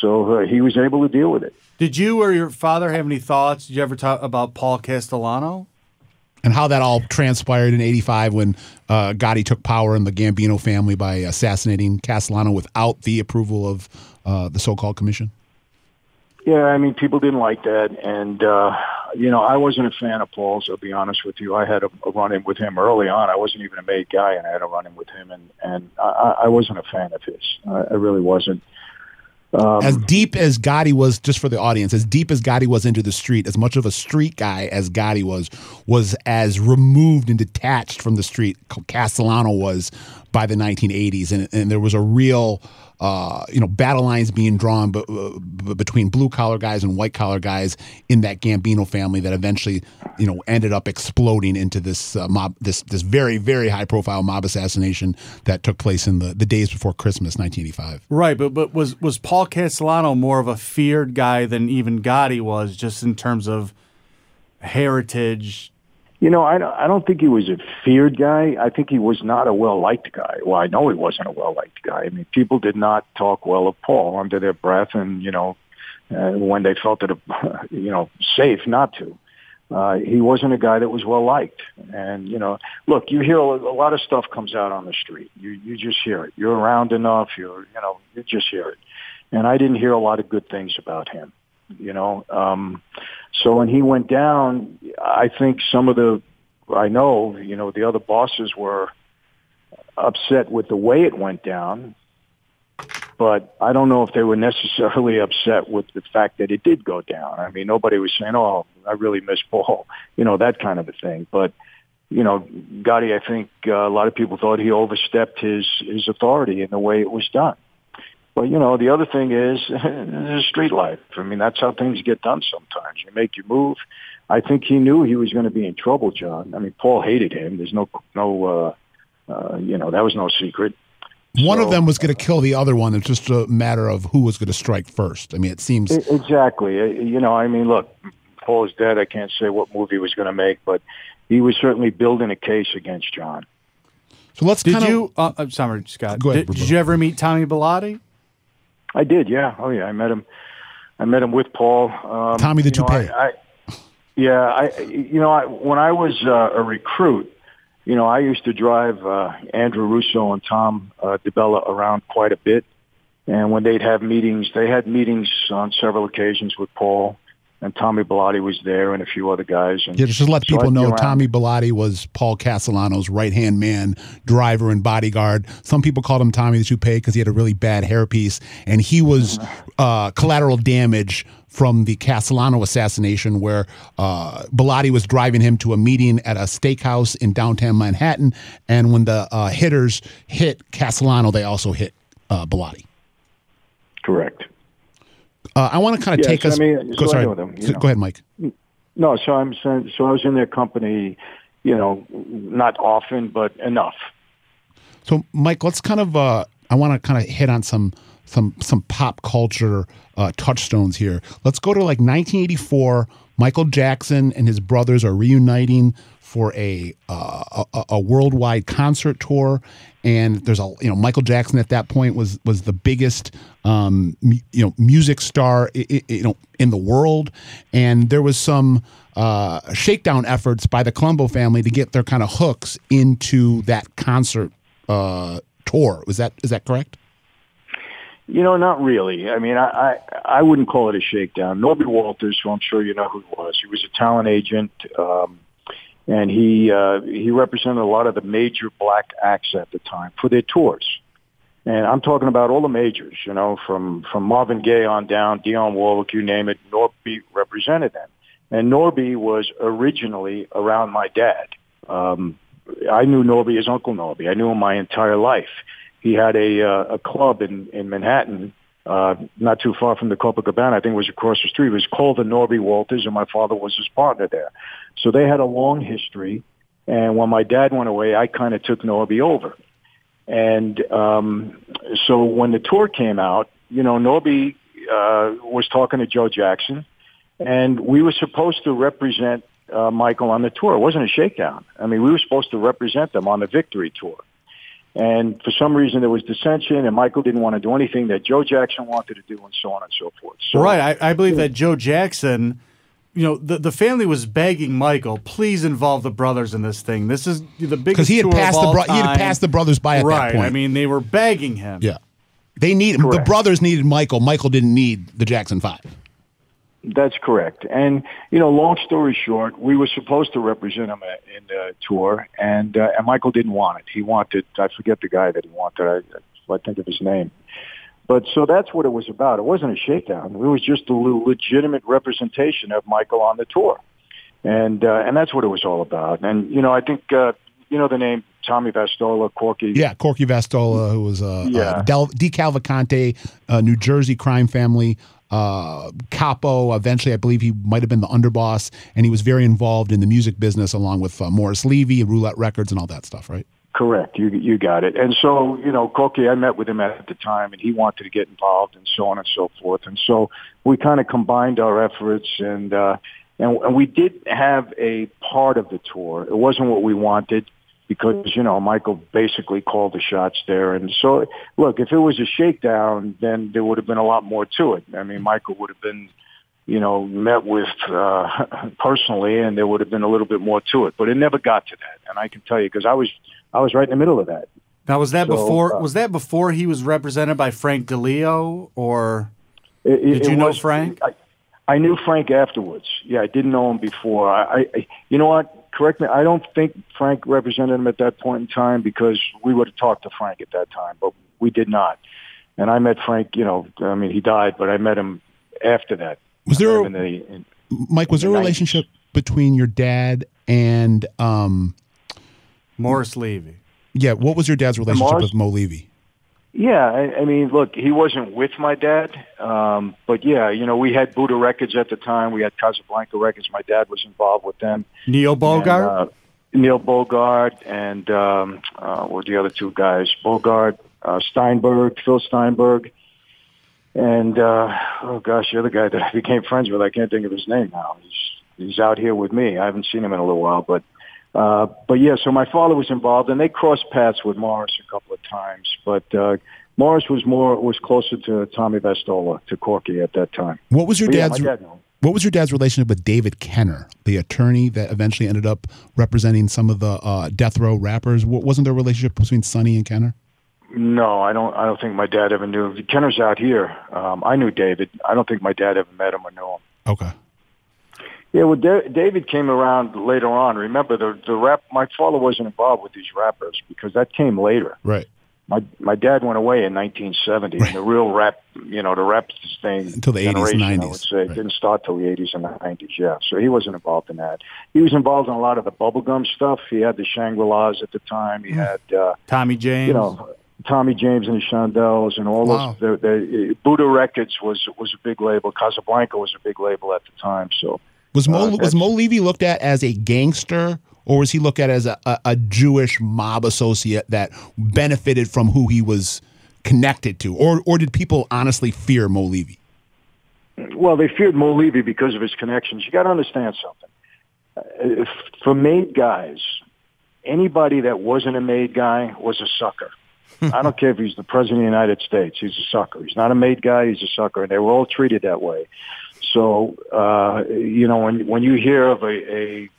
S6: so uh, he was able to deal with it.
S5: Did you or your father have any thoughts? Did you ever talk about Paul Castellano?
S4: And how that all transpired in 85 when uh, Gotti took power in the Gambino family by assassinating Castellano without the approval of uh, the so-called commission?
S6: Yeah, I mean, people didn't like that, and uh, you know, I wasn't a fan of Paul's. I'll be honest with you. I had a, a run-in with him early on. I wasn't even a made guy, and I had a run-in with him, and and I, I wasn't a fan of his. I, I really wasn't. Um,
S4: as deep as Gotti was, just for the audience, as deep as Gotti was into the street, as much of a street guy as Gotti was, was as removed and detached from the street Castellano was by the 1980s, and, and there was a real, uh, you know, battle lines being drawn b- b- between blue collar guys and white collar guys in that Gambino family that eventually, you know, ended up exploding into this uh, mob, this this very very high profile mob assassination that took place in the the days before Christmas, 1985.
S5: Right, but but was was Paul Castellano more of a feared guy than even Gotti was, just in terms of heritage?
S6: You know, I I don't think he was a feared guy. I think he was not a well-liked guy. Well, I know he wasn't a well-liked guy. I mean, people did not talk well of Paul under their breath and, you know, uh, when they felt it, you know, safe not to. Uh, he wasn't a guy that was well liked. And, you know, look, you hear a, a lot of stuff comes out on the street. You, you just hear it. You're around enough. You're, you know, you just hear it. And I didn't hear a lot of good things about him, you know. Um, so when he went down, I think some of the, I know, you know, the other bosses were upset with the way it went down, but I don't know if they were necessarily upset with the fact that it did go down. I mean, nobody was saying, "Oh, I really miss Paul," you know, that kind of a thing. But you know, Gotti, I think uh, a lot of people thought he overstepped his his authority in the way it was done. But you know, the other thing is, is street life. I mean, that's how things get done. Sometimes you make your move. I think he knew he was going to be in trouble, John. I mean, Paul hated him. There's no no, uh, uh, you know, that was no secret.
S4: One
S6: So-
S4: of them was going to kill the other one. It's just a matter of who was going to strike first. I mean, it seems
S6: Exactly. Uh, You know, I mean, look, Paul is dead. I can't say what movie he was going to make, but he was certainly building a case against John.
S4: so. Let's
S5: Did
S4: kind of
S5: you? Uh, I'm sorry, Scott.
S4: Go ahead,
S5: did, did you ever meet Tommy Bellotti?
S6: I did, yeah. Oh, yeah. I met him. I met him with Paul. Um,
S4: Tommy the
S6: you know,
S4: toupee.
S6: I, I, yeah, I. You know, I, when I was uh, a recruit, you know, I used to drive uh, Andrew Russo and Tom uh, DiBella around quite a bit. And when they'd have meetings, they had meetings on several occasions with Paul. And Tommy Bellotti was there, and a few other guys. And
S4: Yeah, just to let
S6: so
S4: people know,
S6: around.
S4: Tommy Bellotti was Paul Castellano's right hand man, driver, and bodyguard. Some people called him Tommy the Toupee because he had a really bad hairpiece, and he was uh, collateral damage from the Castellano assassination, where uh, Bellotti was driving him to a meeting at a steakhouse in downtown Manhattan, and when the uh, hitters hit Castellano, they also hit uh, Bellotti.
S6: Correct.
S4: Uh, I want to kind of
S6: Yeah,
S4: take
S6: so
S4: us.
S6: I mean,
S4: go,
S6: so
S4: sorry.
S6: them,
S4: So- go ahead, Mike.
S6: No, so I'm saying, so I was in their company, you know, not often, but enough.
S4: So, Mike, let's kind of. Uh, I want to kind of hit on some some some pop culture uh, touchstones here. Let's go to like 1984. Michael Jackson and his brothers are reuniting for a uh, a, a worldwide concert tour, and there's a you know Michael Jackson at that point was was the biggest um, you know music star i- i- you know in the world, and there was some uh, shakedown efforts by the Colombo family to get their kind of hooks into that concert uh, tour. Was that is that correct?
S6: You know, not really. I mean, I, I I wouldn't call it a shakedown. Norby Walters, who I'm sure you know who he was, he was a talent agent, um, and he uh, he represented a lot of the major black acts at the time for their tours. And I'm talking about all the majors, you know, from from Marvin Gaye on down, Dionne Warwick, you name it. Norby represented them, and Norby was originally around my dad. Um, I knew Norby as Uncle Norby. I knew him my entire life he had a uh, a club in in Manhattan, uh, not too far from the Copacabana. I think it was across the street. It was called the Norby Walters, and my father was his partner there. So they had a long history. And when my dad went away, I kind of took Norby over. And um, so when the tour came out, you know, Norby uh, was talking to Joe Jackson, and we were supposed to represent uh, Michael on the tour. It wasn't a shakedown. I mean, we were supposed to represent them on the Victory tour. And for some reason, there was dissension, and Michael didn't want to do anything that Joe Jackson wanted to do, and so on and so forth. So,
S5: right. I, I believe that Joe Jackson, you know, the, the family was begging Michael, please involve the brothers in this thing. This is the biggest
S4: Because he had passed the bro- he had passed the brothers by at
S5: right.
S4: that point.
S5: I mean, they were begging him.
S4: yeah, they need the brothers needed Michael. Michael didn't need the Jackson Five.
S6: That's correct. And you know, long story short, we were supposed to represent him uh, in the tour, and uh, and Michael didn't want it. He wanted I forget the guy that he wanted. I, I think of his name. But so that's what it was about. It wasn't a shakedown. It was just a le- legitimate representation of Michael on the tour, and uh, and that's what it was all about. And you know, I think uh, you know the name Tommy Vastola, Corky.
S4: Yeah, Corky Vastola, who was uh,
S6: Yeah.
S4: uh, Del- DeCavalcante, uh, New Jersey crime family. Uh, Capo. Eventually, I believe he might have been the underboss, and he was very involved in the music business, along with uh, Morris Levy, Roulette Records, and all that stuff. Right?
S6: Correct. You you got it. And so, you know, Corky, I met with him at the time and he wanted to get involved and so on and so forth. And so we kind of combined our efforts and uh and, and we did have a part of the tour. It wasn't what we wanted because, you know, Michael basically called the shots there. And so look, if it was a shakedown, then there would have been a lot more to it. I mean, Michael would have been you know, met with uh, personally, and there would have been a little bit more to it. But it never got to that, and I can tell you because I was I was right in the middle of that.
S5: Now, was that
S6: So,
S5: before?
S6: uh,
S5: was that before he was represented by Frank DiLeo, or
S6: It,
S5: Did you know
S6: was-
S5: Frank?
S6: I, I knew Frank afterwards. Yeah, I didn't know him before. I, I, you know what? Correct me. I don't think Frank represented him at that point in time because we would have talked to Frank at that time, but we did not. And I met Frank. You know, I mean, he died, but I met him after that.
S4: Was there a-
S6: in the, in,
S4: Mike, was there a
S6: 90s.
S4: relationship between your dad and um,
S5: Morris Levy?
S4: yeah? What was your dad's relationship
S6: Mars?
S4: with Mo Levy?
S6: Yeah, I, I mean, look, he wasn't with my dad, um, but yeah, you know, we had Buddah Records at the time. We had Casablanca Records. My dad was involved with them.
S5: Neil Bogart.
S6: Uh, Neil Bogart and um, uh, what were the other two guys? Bogart, uh, Steinberg, Phil Steinberg, and uh, oh gosh, the other guy that I became friends with. I can't think of his name now. He's he's out here with me. I haven't seen him in a little while, but uh, but yeah. So my father was involved, and they crossed paths with Morris a couple of times. But uh, Morris was more was closer to Tommy Vastola to Corky at that time.
S4: What was your
S6: But
S4: dad's
S6: my dad.
S4: What was your dad's relationship with David Kenner, the attorney that eventually ended up representing some of the uh, death row rappers? What, wasn't there a relationship between Sonny and Kenner?
S6: No, I don't. I don't think my dad ever knew. Kenner's out here. Um, I knew David. I don't think my dad ever met him or knew him.
S4: Okay.
S6: Yeah, well, Da- David came around later on. Remember, the the rap. My father wasn't involved with these rappers because that came later.
S4: Right.
S6: My my dad went away in 1970. And the real rap, you know, the rap thing
S4: Until the 80s and
S6: generation, I
S4: 90s,
S6: would say,
S4: right.
S6: didn't start till the 80s and the 90s. Yeah, so he wasn't involved in that. He was involved in a lot of the bubblegum stuff. He had the Shangri Las at the time. He had. Uh,
S5: Tommy James.
S6: you know, Tommy James and the Shondells and all
S3: Wow.
S6: those. The, the, Buddah Records was was a big label. Casablanca was a big label at the time. So
S4: Was Mo
S6: Uh,
S4: was Mo Levy looked at as a gangster, or was he looked at as a, a, a Jewish mob associate that benefited from who he was connected to, or or did people honestly fear Mo Levy?
S6: Well, they feared Mo Levy because of his connections. You got to understand something. Uh, if, for made guys, anybody that wasn't a made guy was a sucker. I don't care if he's the president of the United States. He's a sucker. He's not a made guy. He's a sucker, and they were all treated that way. So, uh, you know, when when you hear of a a,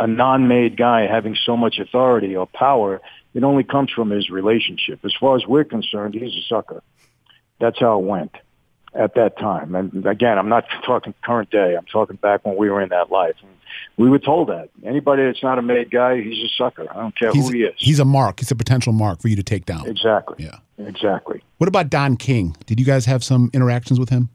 S6: a non-made guy having so much authority or power, it only comes from his relationship. As far as we're concerned, he's a sucker. That's how it went at that time. And again, I'm not talking current day. I'm talking back when we were in that life. And we were told that anybody that's not a made guy, he's a sucker. I don't care
S4: He's,
S6: who he is.
S4: he's a mark. He's a potential mark for you to take down.
S6: exactly.
S4: Yeah.
S6: Exactly.
S4: What about Don King? Did you guys have some interactions with him?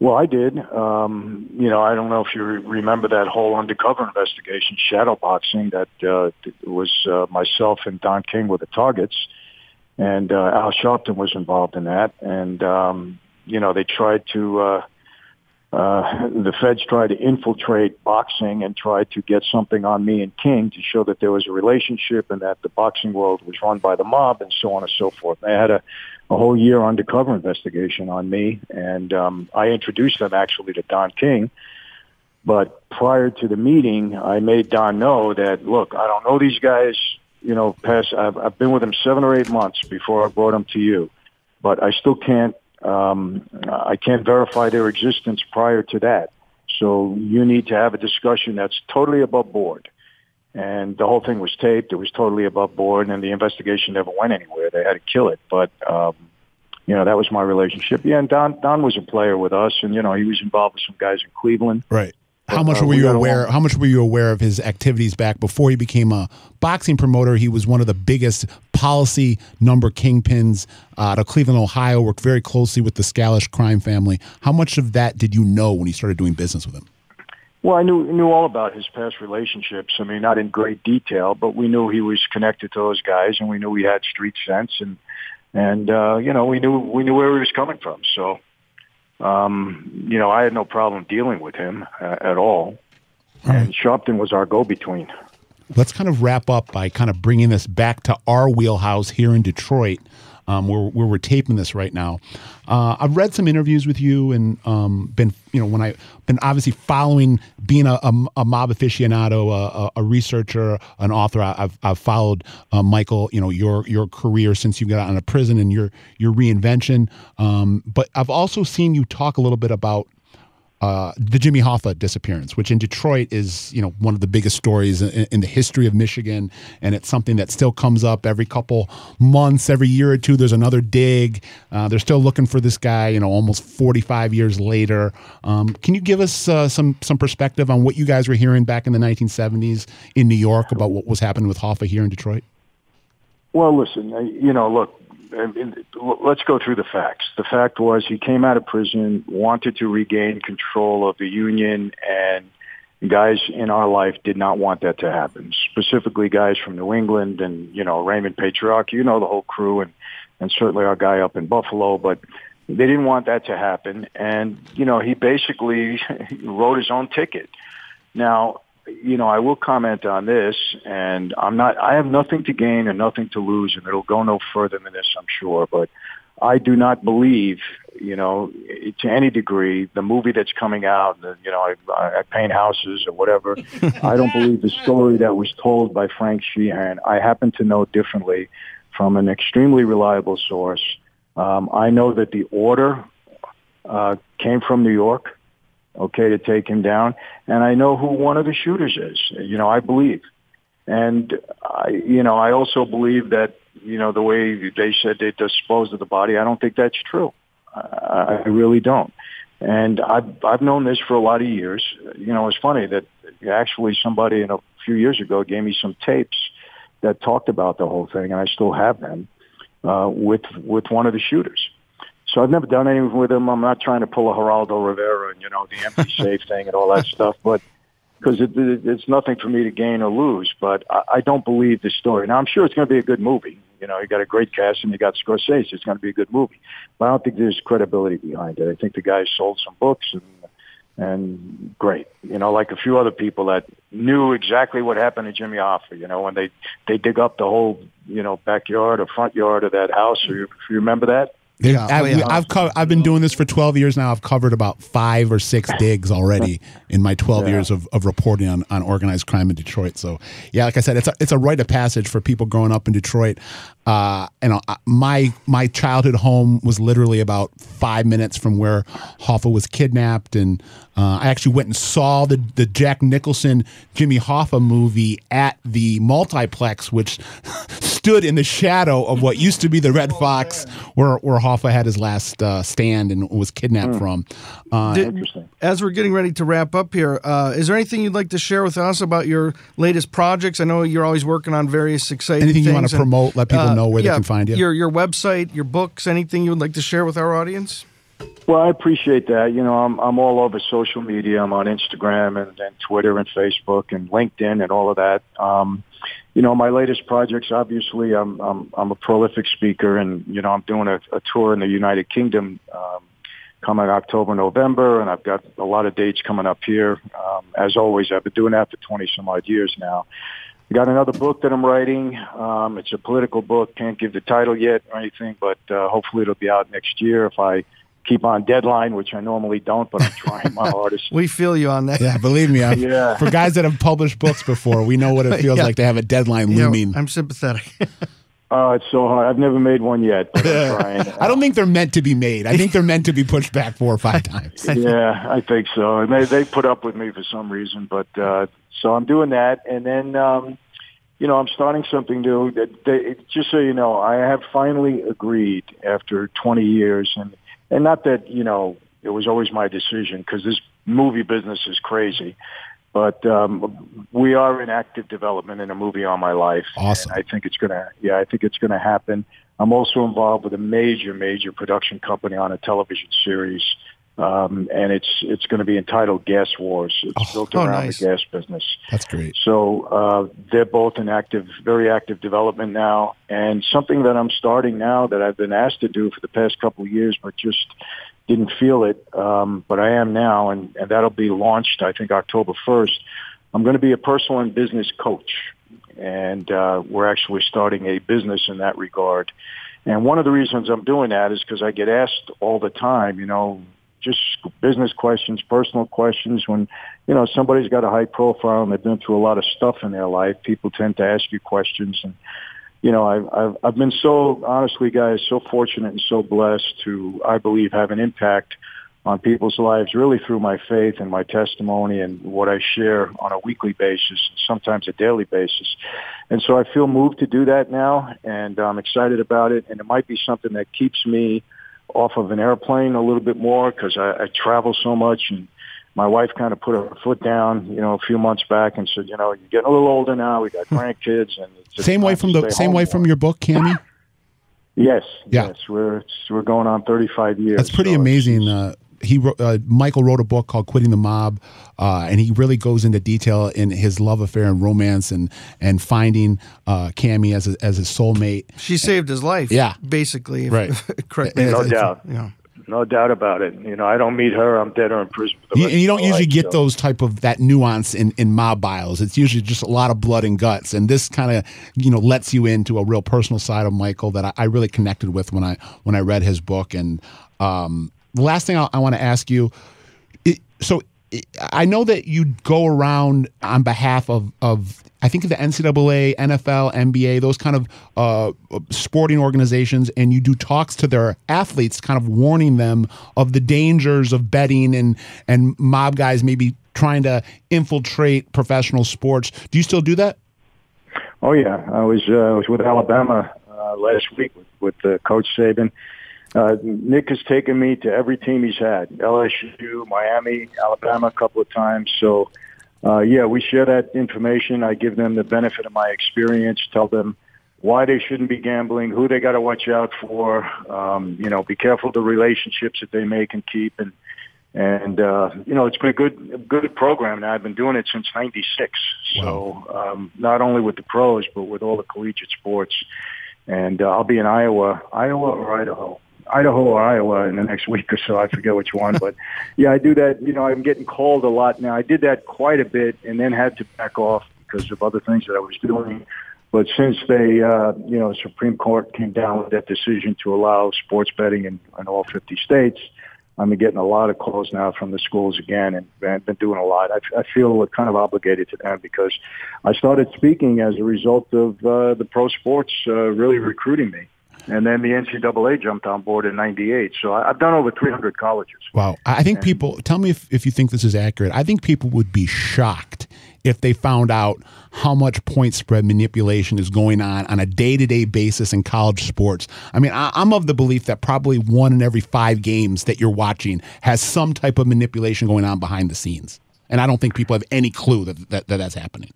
S6: Well, I did. Um, you know, I don't know if you re- remember that whole undercover investigation, shadowboxing, that uh, was uh, myself and Don King were the targets, and uh, Al Sharpton was involved in that. And um, you know, they tried to. Uh, uh, the feds tried to infiltrate boxing and tried to get something on me and King to show that there was a relationship and that the boxing world was run by the mob and so on and so forth. They had a, a whole year undercover investigation on me, and um, I introduced them actually to Don King. But prior to the meeting, I made Don know that look, I don't know these guys. You know, past I've, I've been with them seven or eight months before I brought them to you, but I still can't. Um, I can't verify their existence prior to that. So you need to have a discussion that's totally above board. And the whole thing was taped. It was totally above board, and the investigation never went anywhere. They had to kill it. But um, you know, that was my relationship. Yeah, and Don Don was a player with us, and you know, he was involved with some guys in Cleveland.
S4: Right. How much
S6: uh,
S4: were you
S6: got
S4: aware? How much were you aware of his activities back before he became a boxing promoter? He was one of the biggest policy number kingpins uh, out of Cleveland, Ohio. Worked very closely with the Scalish crime family. How much of that did you know when you started doing business with him?
S6: Well, I knew knew all about his past relationships. I mean, not in great detail, but we knew he was connected to those guys, and we knew he had street sense, and and uh, you know, we knew we knew where he was coming from. So, um, you know, I had no problem dealing with him uh, at all. And Sharpton was our go-between.
S4: Let's kind of wrap up by kind of bringing this back to our wheelhouse here in Detroit, um, where, where we're taping this right now. Uh, I've read some interviews with you and um, been, you know, when I been obviously following being a, a, a mob aficionado, a, a, researcher, an author. I've, I've followed uh, Michael, you know, your your career since you got out of prison and your your reinvention. Um, but I've also seen you talk a little bit about uh, the Jimmy Hoffa disappearance, which in Detroit is you know one of the biggest stories in, in the history of Michigan, and it's something that still comes up every couple months, every year or two. There's another dig. Uh, they're still looking for this guy. You know, almost 45 years later. Um, can you give us uh, some some perspective on what you guys were hearing back in the 1970s in New York about what was happening with Hoffa here in Detroit?
S6: Well, listen, uh, you know, look, I mean, let's go through the facts. The fact was he came out of prison, wanted to regain control of the union, and guys in our life did not want that to happen. Specifically, guys from New England and you know Raymond Patriarca, you know the whole crew, and and certainly our guy up in Buffalo, but. They didn't want that to happen, and you know he basically wrote his own ticket. Now, you know, I will comment on this, and I'm not. I have nothing to gain and nothing to lose, and it'll go no further than this, I'm sure. But I do not believe, you know, to any degree, the movie that's coming out. You know, I, I paint houses or whatever. I don't believe the story that was told by Frank Sheeran. I happen to know differently from an extremely reliable source. Um, I know that the order uh, came from New York okay, to take him down. And I know who one of the shooters is. You know, I believe. And I, you know, I also believe that, you know, the way they said they disposed of the body, I don't think that's true. I, I really don't. And I've I've known this for a lot of years. You know, it's funny that actually somebody know, a few years ago gave me some tapes that talked about the whole thing, and I still have them uh, with with one of the shooters. So I've never done anything with him. I'm not trying to pull a Geraldo Rivera and you know the empty safe thing and all that stuff, but because it, it, it's nothing for me to gain or lose. But I, I don't believe the story. Now I'm sure it's going to be a good movie. You know, you got a great cast and you got Scorsese. It's going to be a good movie. But I don't think there's credibility behind it. I think the guy sold some books and and great. You know, like a few other people that knew exactly what happened to Jimmy Hoffa. You know, when they they dig up the whole you know backyard or front yard of that house. Or you, you remember that?
S4: Yeah,
S3: Oh,
S4: I've,
S3: yeah.
S4: I've, co- I've been doing this for 12 years now. I've covered about five or six digs already in my 12 years of, of reporting on, on organized crime in Detroit. So, yeah, like I said, it's a, it's a rite of passage for people growing up in Detroit. Uh, and uh, my my childhood home was literally about five minutes from where Hoffa was kidnapped, and uh, I actually went and saw the the Jack Nicholson Jimmy Hoffa movie at the multiplex, which stood in the shadow of what used to be the Red Fox, where where Hoffa had his last uh, stand and was kidnapped from. Uh,
S3: Did-
S6: Interesting.
S3: as we're getting ready to wrap up here, uh, is there anything you'd like to share with us about your latest projects? I know you're always working on various exciting
S4: Anything you
S3: things.
S4: wanna promote, let people know where they
S3: yeah,
S4: can find you.
S3: Your your website, your books, anything you would like to share with our audience?
S6: Well, I appreciate that. You know, I'm I'm all over social media. I'm on Instagram and, and Twitter and Facebook and LinkedIn and all of that. Um, you know, my latest projects. Obviously, I'm I'm I'm a prolific speaker, and you know, I'm doing a, a tour in the United Kingdom um, coming October, November, and I've got a lot of dates coming up here. Um, as always, I've been doing that for 20 some odd years now. I got another book that I'm writing. Um, it's a political book. Can't give the title yet or anything, but uh, hopefully it'll be out next year if I keep on deadline, which I normally don't, but I'm trying my hardest.
S3: We feel you on that.
S4: yeah, believe me, I've,
S6: Yeah.
S4: for guys that have published books before, we know what it feels
S3: Yeah.
S4: like to have a deadline
S3: You know,
S4: looming.
S3: I'm sympathetic.
S6: Oh, it's so hard. I've never made one yet, but I'm trying.
S4: I don't think they're meant to be made. I think they're meant to be pushed back four or five times.
S6: yeah, I think so. And they they put up with me for some reason, but uh, so I'm doing that, and then um, you know I'm starting something new. That they, just so you know, I have finally agreed after 20 years, and and not that you know it was always my decision because this movie business is crazy. But um, we are in active development in a movie on my life.
S4: Awesome.
S6: And I think it's gonna. Yeah, I think it's gonna happen. I'm also involved with a major, major production company on a television series, um, and it's it's going to be entitled Gas Wars. It's built
S3: oh,
S6: around
S3: nice.
S6: the gas business.
S4: That's great.
S6: So uh, they're both in active, very active development now, and something that I'm starting now that I've been asked to do for the past couple of years, but just didn't feel it. Um, but I am now, and, and that'll be launched, I think, October 1st. I'm going to be a personal and business coach, and uh, we're actually starting a business in that regard. And one of the reasons I'm doing that is because I get asked all the time, you know, just business questions, personal questions. When you know somebody's got a high profile and they've been through a lot of stuff in their life, people tend to ask you questions. And you know, I've I've, I've been so honestly, guys, so fortunate and so blessed to, I believe, have an impact on people's lives really through my faith and my testimony and what I share on a weekly basis, sometimes a daily basis. And so I feel moved to do that now, and I'm excited about it. And it might be something that keeps me off of an airplane a little bit more because I, I travel so much. And my wife kind of put her foot down, you know, a few months back and said, you know, you're getting a little older now. We got grandkids, and
S4: Same way from the same way
S6: more.
S4: from your book, Cammy.
S6: Yes,
S4: Yeah.
S6: yes, we're we're going on 35 years.
S4: That's pretty
S6: so it's-
S4: amazing. Uh, he wrote, uh, Michael wrote a book called "Quitting the Mob," uh, and he really goes into detail in his love affair and romance and and finding uh, Cammy as a, as his soulmate.
S3: She saved his life.
S4: Yeah.
S3: basically.
S4: Right.
S3: correct me.
S6: No
S3: if-
S6: doubt.
S3: Yeah.
S6: No doubt about it. You know, I don't meet her. I'm dead or in prison.
S4: You, and you don't usually
S6: life,
S4: get
S6: so-
S4: those type of that nuance in, in mob bios. It's usually just a lot of blood and guts, and this kind of you know lets you into a real personal side of Michael that I, I really connected with when I when I read his book. And um, the last thing I, I want to ask you, it, so it, I know that you go around on behalf of of I think the NCAA, NFL, NBA, those kind of uh, sporting organizations, and you do talks to their athletes, kind of warning them of the dangers of betting and and mob guys maybe trying to infiltrate professional sports. Do you still do that?
S6: Oh yeah, I was uh, I was with Alabama uh, last week with, with uh, Coach Saban. Uh, Nick has taken me to every team he's had: LSU, Miami, Alabama, a couple of times. So, uh, yeah, we share that information. I give them the benefit of my experience. Tell them why they shouldn't be gambling, who they got to watch out for. Um, you know, be careful the relationships that they make and keep, and and uh, you know, it's been a good good program. Now I've been doing it since '96. So um, not only with the pros, but with all the collegiate sports. And uh, I'll be in Iowa, Iowa or Idaho. Idaho or Iowa in the next week or so. I forget which one, but yeah, I do that. You know, I'm getting called a lot now. I did that quite a bit, and then had to back off because of other things that I was doing. But since they, uh, you know, Supreme Court came down with that decision to allow sports betting in, in all 50 states, I'm getting a lot of calls now from the schools again, and I've been doing a lot. I, I feel kind of obligated to them because I started speaking as a result of uh, the pro sports uh, really recruiting me. And then the NCAA jumped on board in '98. So I've done over 300 colleges.
S4: Wow. I think people, tell me if, if you think this is accurate. I think people would be shocked if they found out how much point spread manipulation is going on on a day to day basis in college sports. I mean, I, I'm of the belief that probably one in every five games that you're watching has some type of manipulation going on behind the scenes. And I don't think people have any clue that, that, that that's happening.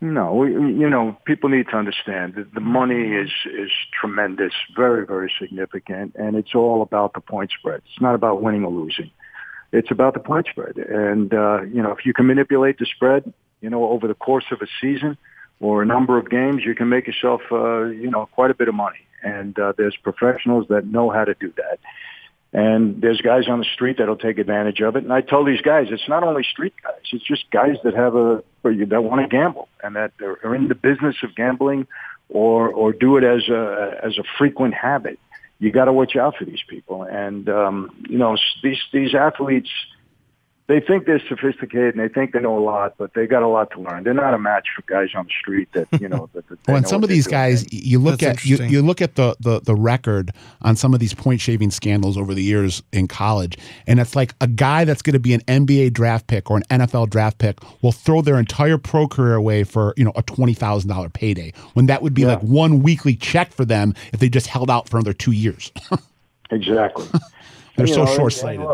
S6: No, we, you know, people need to understand that the money is is tremendous, very very significant, and it's all about the point spread. It's not about winning or losing. It's about the point spread, and uh, you know, if you can manipulate the spread, you know, over the course of a season or a number of games, you can make yourself, uh, you know, quite a bit of money. And uh, there's professionals that know how to do that. And there's guys on the street that'll take advantage of it. And I tell these guys, it's not only street guys; it's just guys that have a or you- that want to gamble and that are are in the business of gambling, or or do it as a as a frequent habit. You got to watch out for these people. And um, you know, these these athletes, they think they're sophisticated and they think they know a lot, but they got a lot to learn. They're not a match for guys on the street that you know. That, that
S4: Well, and some of these guys, y- you look
S3: That's
S4: at you, you look at the, the the record on some of these point shaving scandals over the years in college, and it's like a guy that's going to be an NBA draft pick or an NFL draft pick will throw their entire pro career away for you know a twenty thousand dollar payday when that would be like one weekly check for them if they just held out for another two years.
S6: Exactly.
S4: They're
S6: You
S4: so
S6: know, and-
S4: short sighted.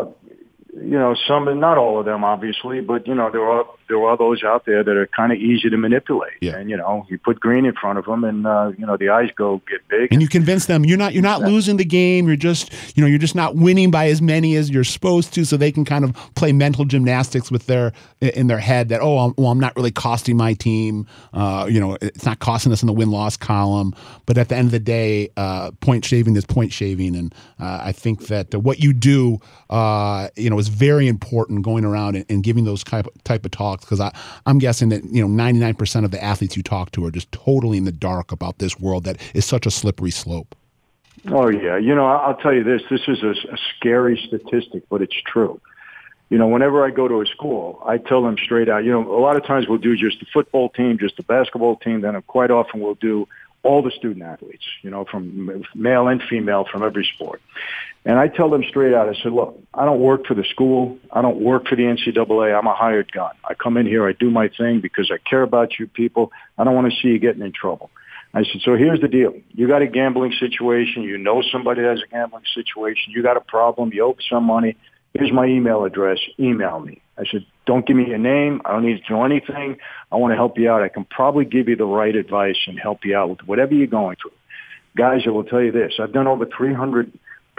S6: You know, some, not all of them, obviously, but you know, there are there are those out there that are kind of easy to manipulate.
S4: Yeah.
S6: And you know, you put green in front of them, and uh, you know, the eyes go get big.
S4: and you convince them you're not you're not losing the game you're just you know you're just not winning by as many as you're supposed to so they can kind of play mental gymnastics with their in their head that oh I'm, well I'm not really costing my team uh, you know it's not costing us in the win loss column but at the end of the day uh, point shaving is point shaving and uh, I think that what you do uh, you know is very important going around and, and giving those type type of talks because I I'm guessing that you know 99% of the athletes you talk to are just totally in the dark about this world that is such a slippery slope.
S6: Oh yeah, you know, I'll tell you this. This is a, a scary statistic, but it's true. You know, whenever I go to a school, I tell them straight out. You know, a lot of times we'll do just the football team, just the basketball team. Then quite often we'll do all the student athletes. You know, from male and female from every sport. And I tell them straight out. I said, look, I don't work for the school. I don't work for the NCAA. I'm a hired gun. I come in here. I do my thing because I care about you people. I don't want to see you getting in trouble. I said, so here's the deal. You got a gambling situation. You know somebody has a gambling situation. You got a problem. You owe some money. Here's my email address. Email me. I said, don't give me your name. I don't need to know anything. I want to help you out. I can probably give you the right advice and help you out with whatever you're going through. Guys, I will tell you this. I've done over 300,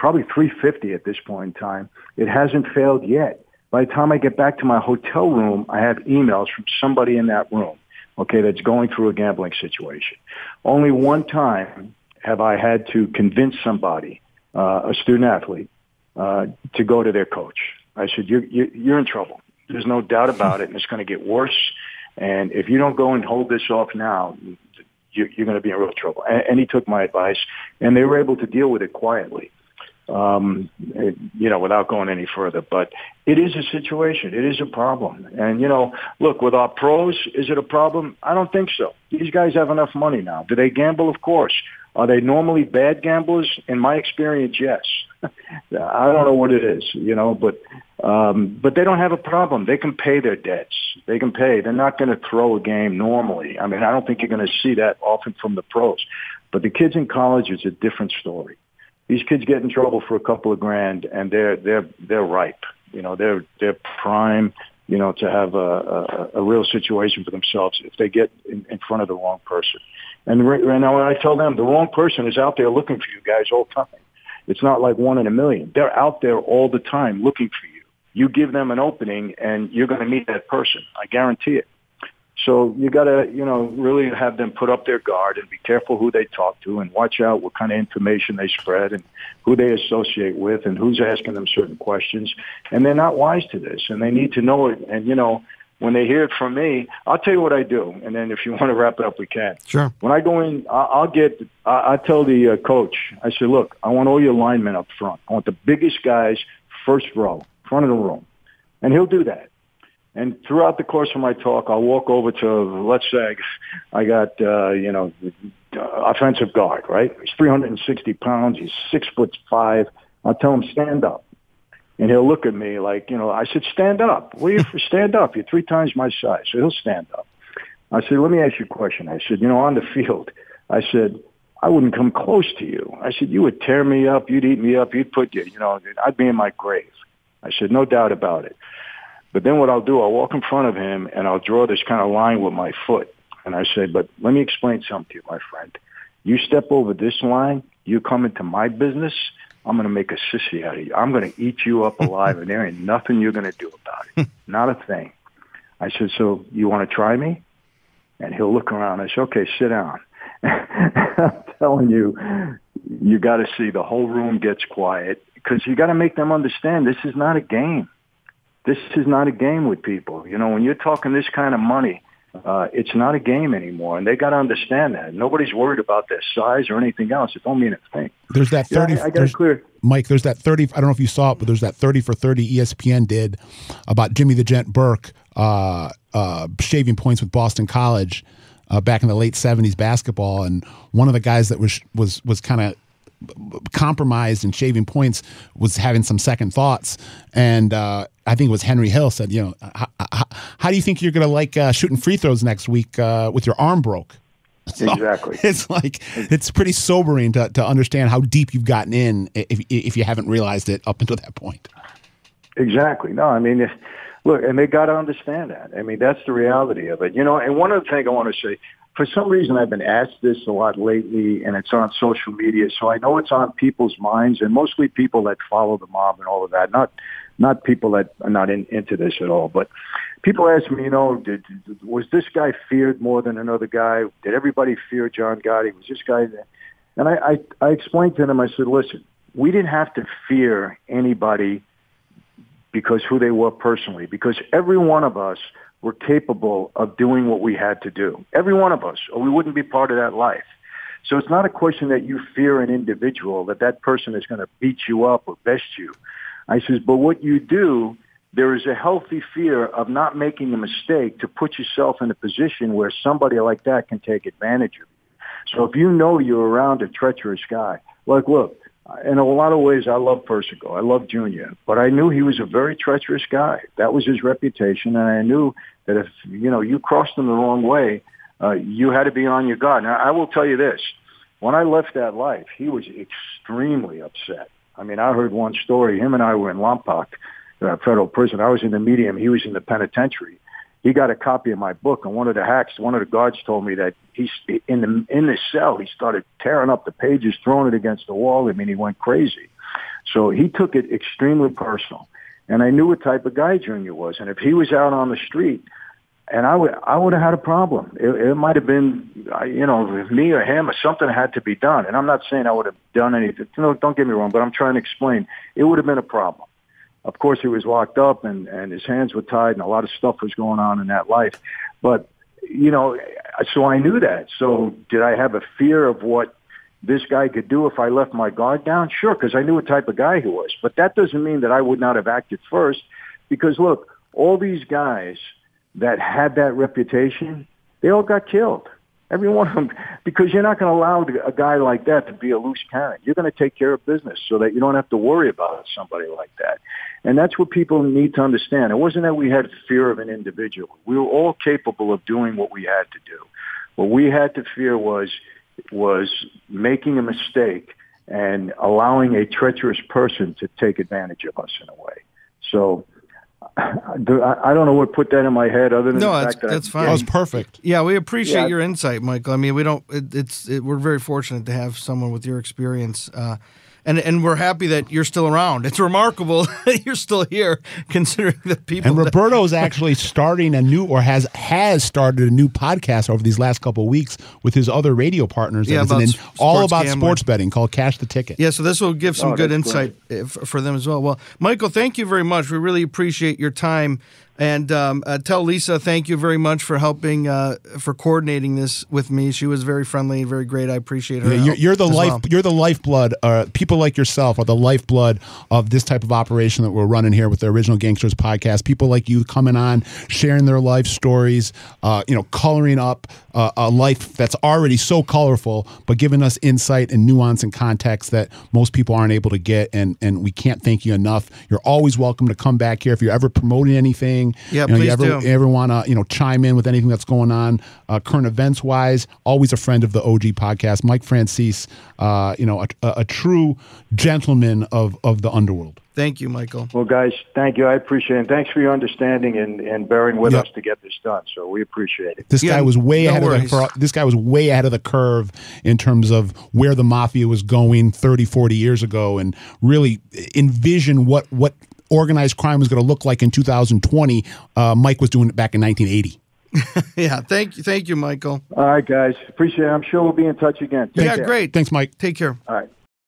S6: probably 350 at this point in time. It hasn't failed yet. By the time I get back to my hotel room, I have emails from somebody in that room, okay, that's going through a gambling situation. Only one time have I had to convince somebody, uh, a student athlete, uh, to go to their coach. I said, you're, you're, in trouble. There's no doubt about it, and it's going to get worse. And if you don't go and hold this off now, you, you're going to be in real trouble. And he took my advice, and they were able to deal with it quietly, um, you know, without going any further. But it is a situation. It is a problem. And, you know, look, with our pros, is it a problem? I don't think so. These guys have enough money now. Do they gamble? Of course. Are they normally bad gamblers? In my experience, yes. I don't know what it is, you know, but um, but they don't have a problem. They can pay their debts. They can pay. They're not going to throw a game normally. I mean, I don't think you're going to see that often from the pros. But the kids in college is a different story. These kids get in trouble for a couple of grand, and they're they're they're ripe. You know, they're they're prime. You know, to have a, a, a real situation for themselves if they get in, in front of the wrong person. And right, right now, I tell them the wrong person is out there looking for you guys all the time. It's not like one in a million. They're out there all the time looking for you. You give them an opening, and you're going to meet that person. I guarantee it. So you got to, you know, really have them put up their guard and be careful who they talk to and watch out what kind of information they spread and who they associate with and who's asking them certain questions. And they're not wise to this and they need to know it. And, you know, when they hear it from me, I'll tell you what I do. And then if you want to wrap it up, we can.
S3: Sure.
S6: When I go in, I'll get, I tell the uh, coach, I say, look, I want all your linemen up front. I want the biggest guys first row, front of the room. And he'll do that. And throughout the course of my talk, I'll walk over to, let's say, I got, uh, you know, uh, offensive guard, right? He's 360 pounds. He's six foot five. I'll tell him, stand up. And he'll look at me like, you know, I said, stand up. Are you? Stand up. You're three times my size. So he'll stand up. I said, let me ask you a question. I said, you know, on the field, I said, I wouldn't come close to you. I said, you would tear me up. You'd eat me up. You'd put you, you know, I'd be in my grave. I said, no doubt about it. But then what I'll do, I'll walk in front of him and I'll draw this kind of line with my foot. And I say, but let me explain something to you, my friend. You step over this line, you come into my business, I'm going to make a sissy out of you. I'm going to eat you up alive, and there ain't nothing you're going to do about it. Not a thing. I said, so you want to try me? And he'll look around. I said, okay, sit down. I'm telling you, you got to see the whole room gets quiet because you got to make them understand this is not a game this is not a game with people. You know, when you're talking this kind of money, uh, it's not a game anymore, and they got to understand that. Nobody's worried about their size or anything else. It don't mean a thing.
S4: There's that thirty.
S6: Yeah, I, I got clear.
S4: Mike, there's that thirty. I don't know if you saw it, but there's that thirty for thirty ESPN did about Jimmy the Gent Burke uh, uh, shaving points with Boston College. Uh, back in the late '70s basketball, and one of the guys that was was was kind of compromised and shaving points was having some second thoughts. And uh, I think it was Henry Hill said, you know, how, how do you think you're going to like uh, shooting free throws next week uh, with your arm broke?
S6: So exactly.
S4: It's like it's pretty sobering to, to understand how deep you've gotten in if if you haven't realized it up until that point.
S6: Exactly. No, I mean, look, and they got to understand that. I mean, that's the reality of it. You know, and one other thing I want to say, for some reason I've been asked this a lot lately and it's on social media. So I know it's on people's minds and mostly people that follow the mob and all of that. Not, not people that are not in, into this at all, but people ask me, you know, did, was this guy feared more than another guy? Did everybody fear John Gotti? Was this guy? And I, I, I explained to them, I said, listen, we didn't have to fear anybody because who they were personally, because every one of us were capable of doing what we had to do. Every one of us, or we wouldn't be part of that life. So it's not a question that you fear an individual, that that person is going to beat you up or best you. I says, but what you do, there is a healthy fear of not making a mistake to put yourself in a position where somebody like that can take advantage of you. So if you know you're around a treacherous guy, like, look, in a lot of ways, I love Persico. I love Junior, but I knew he was a very treacherous guy. That was his reputation, and I knew that if you know you crossed him the wrong way, uh, you had to be on your guard. Now, I will tell you this: when I left that life, he was extremely upset. I mean, I heard one story. Him and I were in Lompoc, uh, federal prison. I was in the medium. He was in the penitentiary, he got a copy of my book, and one of the hacks, one of the guards told me that he's in the in the cell. He started tearing up the pages, throwing it against the wall. I mean, he went crazy. So he took it extremely personal, and I knew what type of guy Junior was. And if he was out on the street, and I would I would have had a problem. It, it might have been, you know, me or him or something had to be done. And I'm not saying I would have done anything. No, don't get me wrong, but I'm trying to explain. It would have been a problem of course he was locked up and and his hands were tied and a lot of stuff was going on in that life. But you know so i knew that. So did i have a fear of what this guy could do if i left my guard down? Sure because i knew what type of guy he was. But that doesn't mean that i would not have acted first because look all these guys that had that reputation they all got killed. Every one of them, because you're not going to allow a guy like that to be a loose cannon. You're going to take care of business so that you don't have to worry about somebody like that. And that's what people need to understand. It wasn't that we had fear of an individual. We were all capable of doing what we had to do. What we had to fear was was making a mistake and allowing a treacherous person to take advantage of us in a way. So I I don't know what put that in my head other than
S3: No,
S6: the
S3: that's-
S6: fact that
S3: that's
S6: I'm
S3: fine.
S4: That was perfect.
S3: Yeah, we appreciate
S6: Yeah.
S3: your insight, Michael. I mean, we don't. It, it's it, we're very fortunate to have someone with your experience, uh, and and we're happy that you're still around. It's remarkable that you're still here, considering the people.
S4: And Roberto is actually starting a new, or has has started a new podcast over these last couple of weeks with his other radio partners. that
S3: Yeah, about
S4: in-
S3: s-
S4: all about
S3: gambling.
S4: sports betting called Cash the Ticket.
S3: yeah, so this will give some
S6: Oh,
S3: good insight uh, for them as well. Well, Michael, thank you very much. We really appreciate your time. And um, uh, tell Lisa thank you very much for helping uh, for coordinating this with me. She was very friendly very great. I appreciate her.
S4: Yeah, you're, you're the life.
S3: well.
S4: You're the lifeblood. Uh, people like yourself are the lifeblood of this type of operation that we're running here with the Original Gangsters podcast. People like you coming on, sharing their life stories. Uh, you know, coloring up uh, a life that's already so colorful, but giving us insight and nuance and context that most people aren't able to get. And and we can't thank you enough. You're always welcome to come back here if you're ever promoting anything.
S3: Yeah,
S4: you know,
S3: please
S4: you ever,
S3: do.
S4: ever want to you know chime in with anything that's going on uh, current events wise always a friend of the og podcast mike Franzese uh, you know a, a, a true gentleman of of the underworld
S3: Thank you, Michael.
S6: Well, guys, thank you. I appreciate it. Thanks for your understanding and, and bearing with
S4: Yep.
S6: us to get this done. So we appreciate it.
S4: this
S3: Yeah,
S4: guy was way
S3: no
S4: ahead
S3: worries.
S4: of the cur- this guy was way ahead of the curve in terms of where the mafia was going 30 40 years ago and really envision what what organized crime was going to look like in 2020 uh, mike was doing it back in 1980
S3: Yeah, thank you, thank you, Michael.
S6: All right, guys. Appreciate it. I'm sure we'll be in touch again. Take
S3: yeah,
S6: care.
S3: great.
S4: thanks mike
S3: Take care.
S6: All right.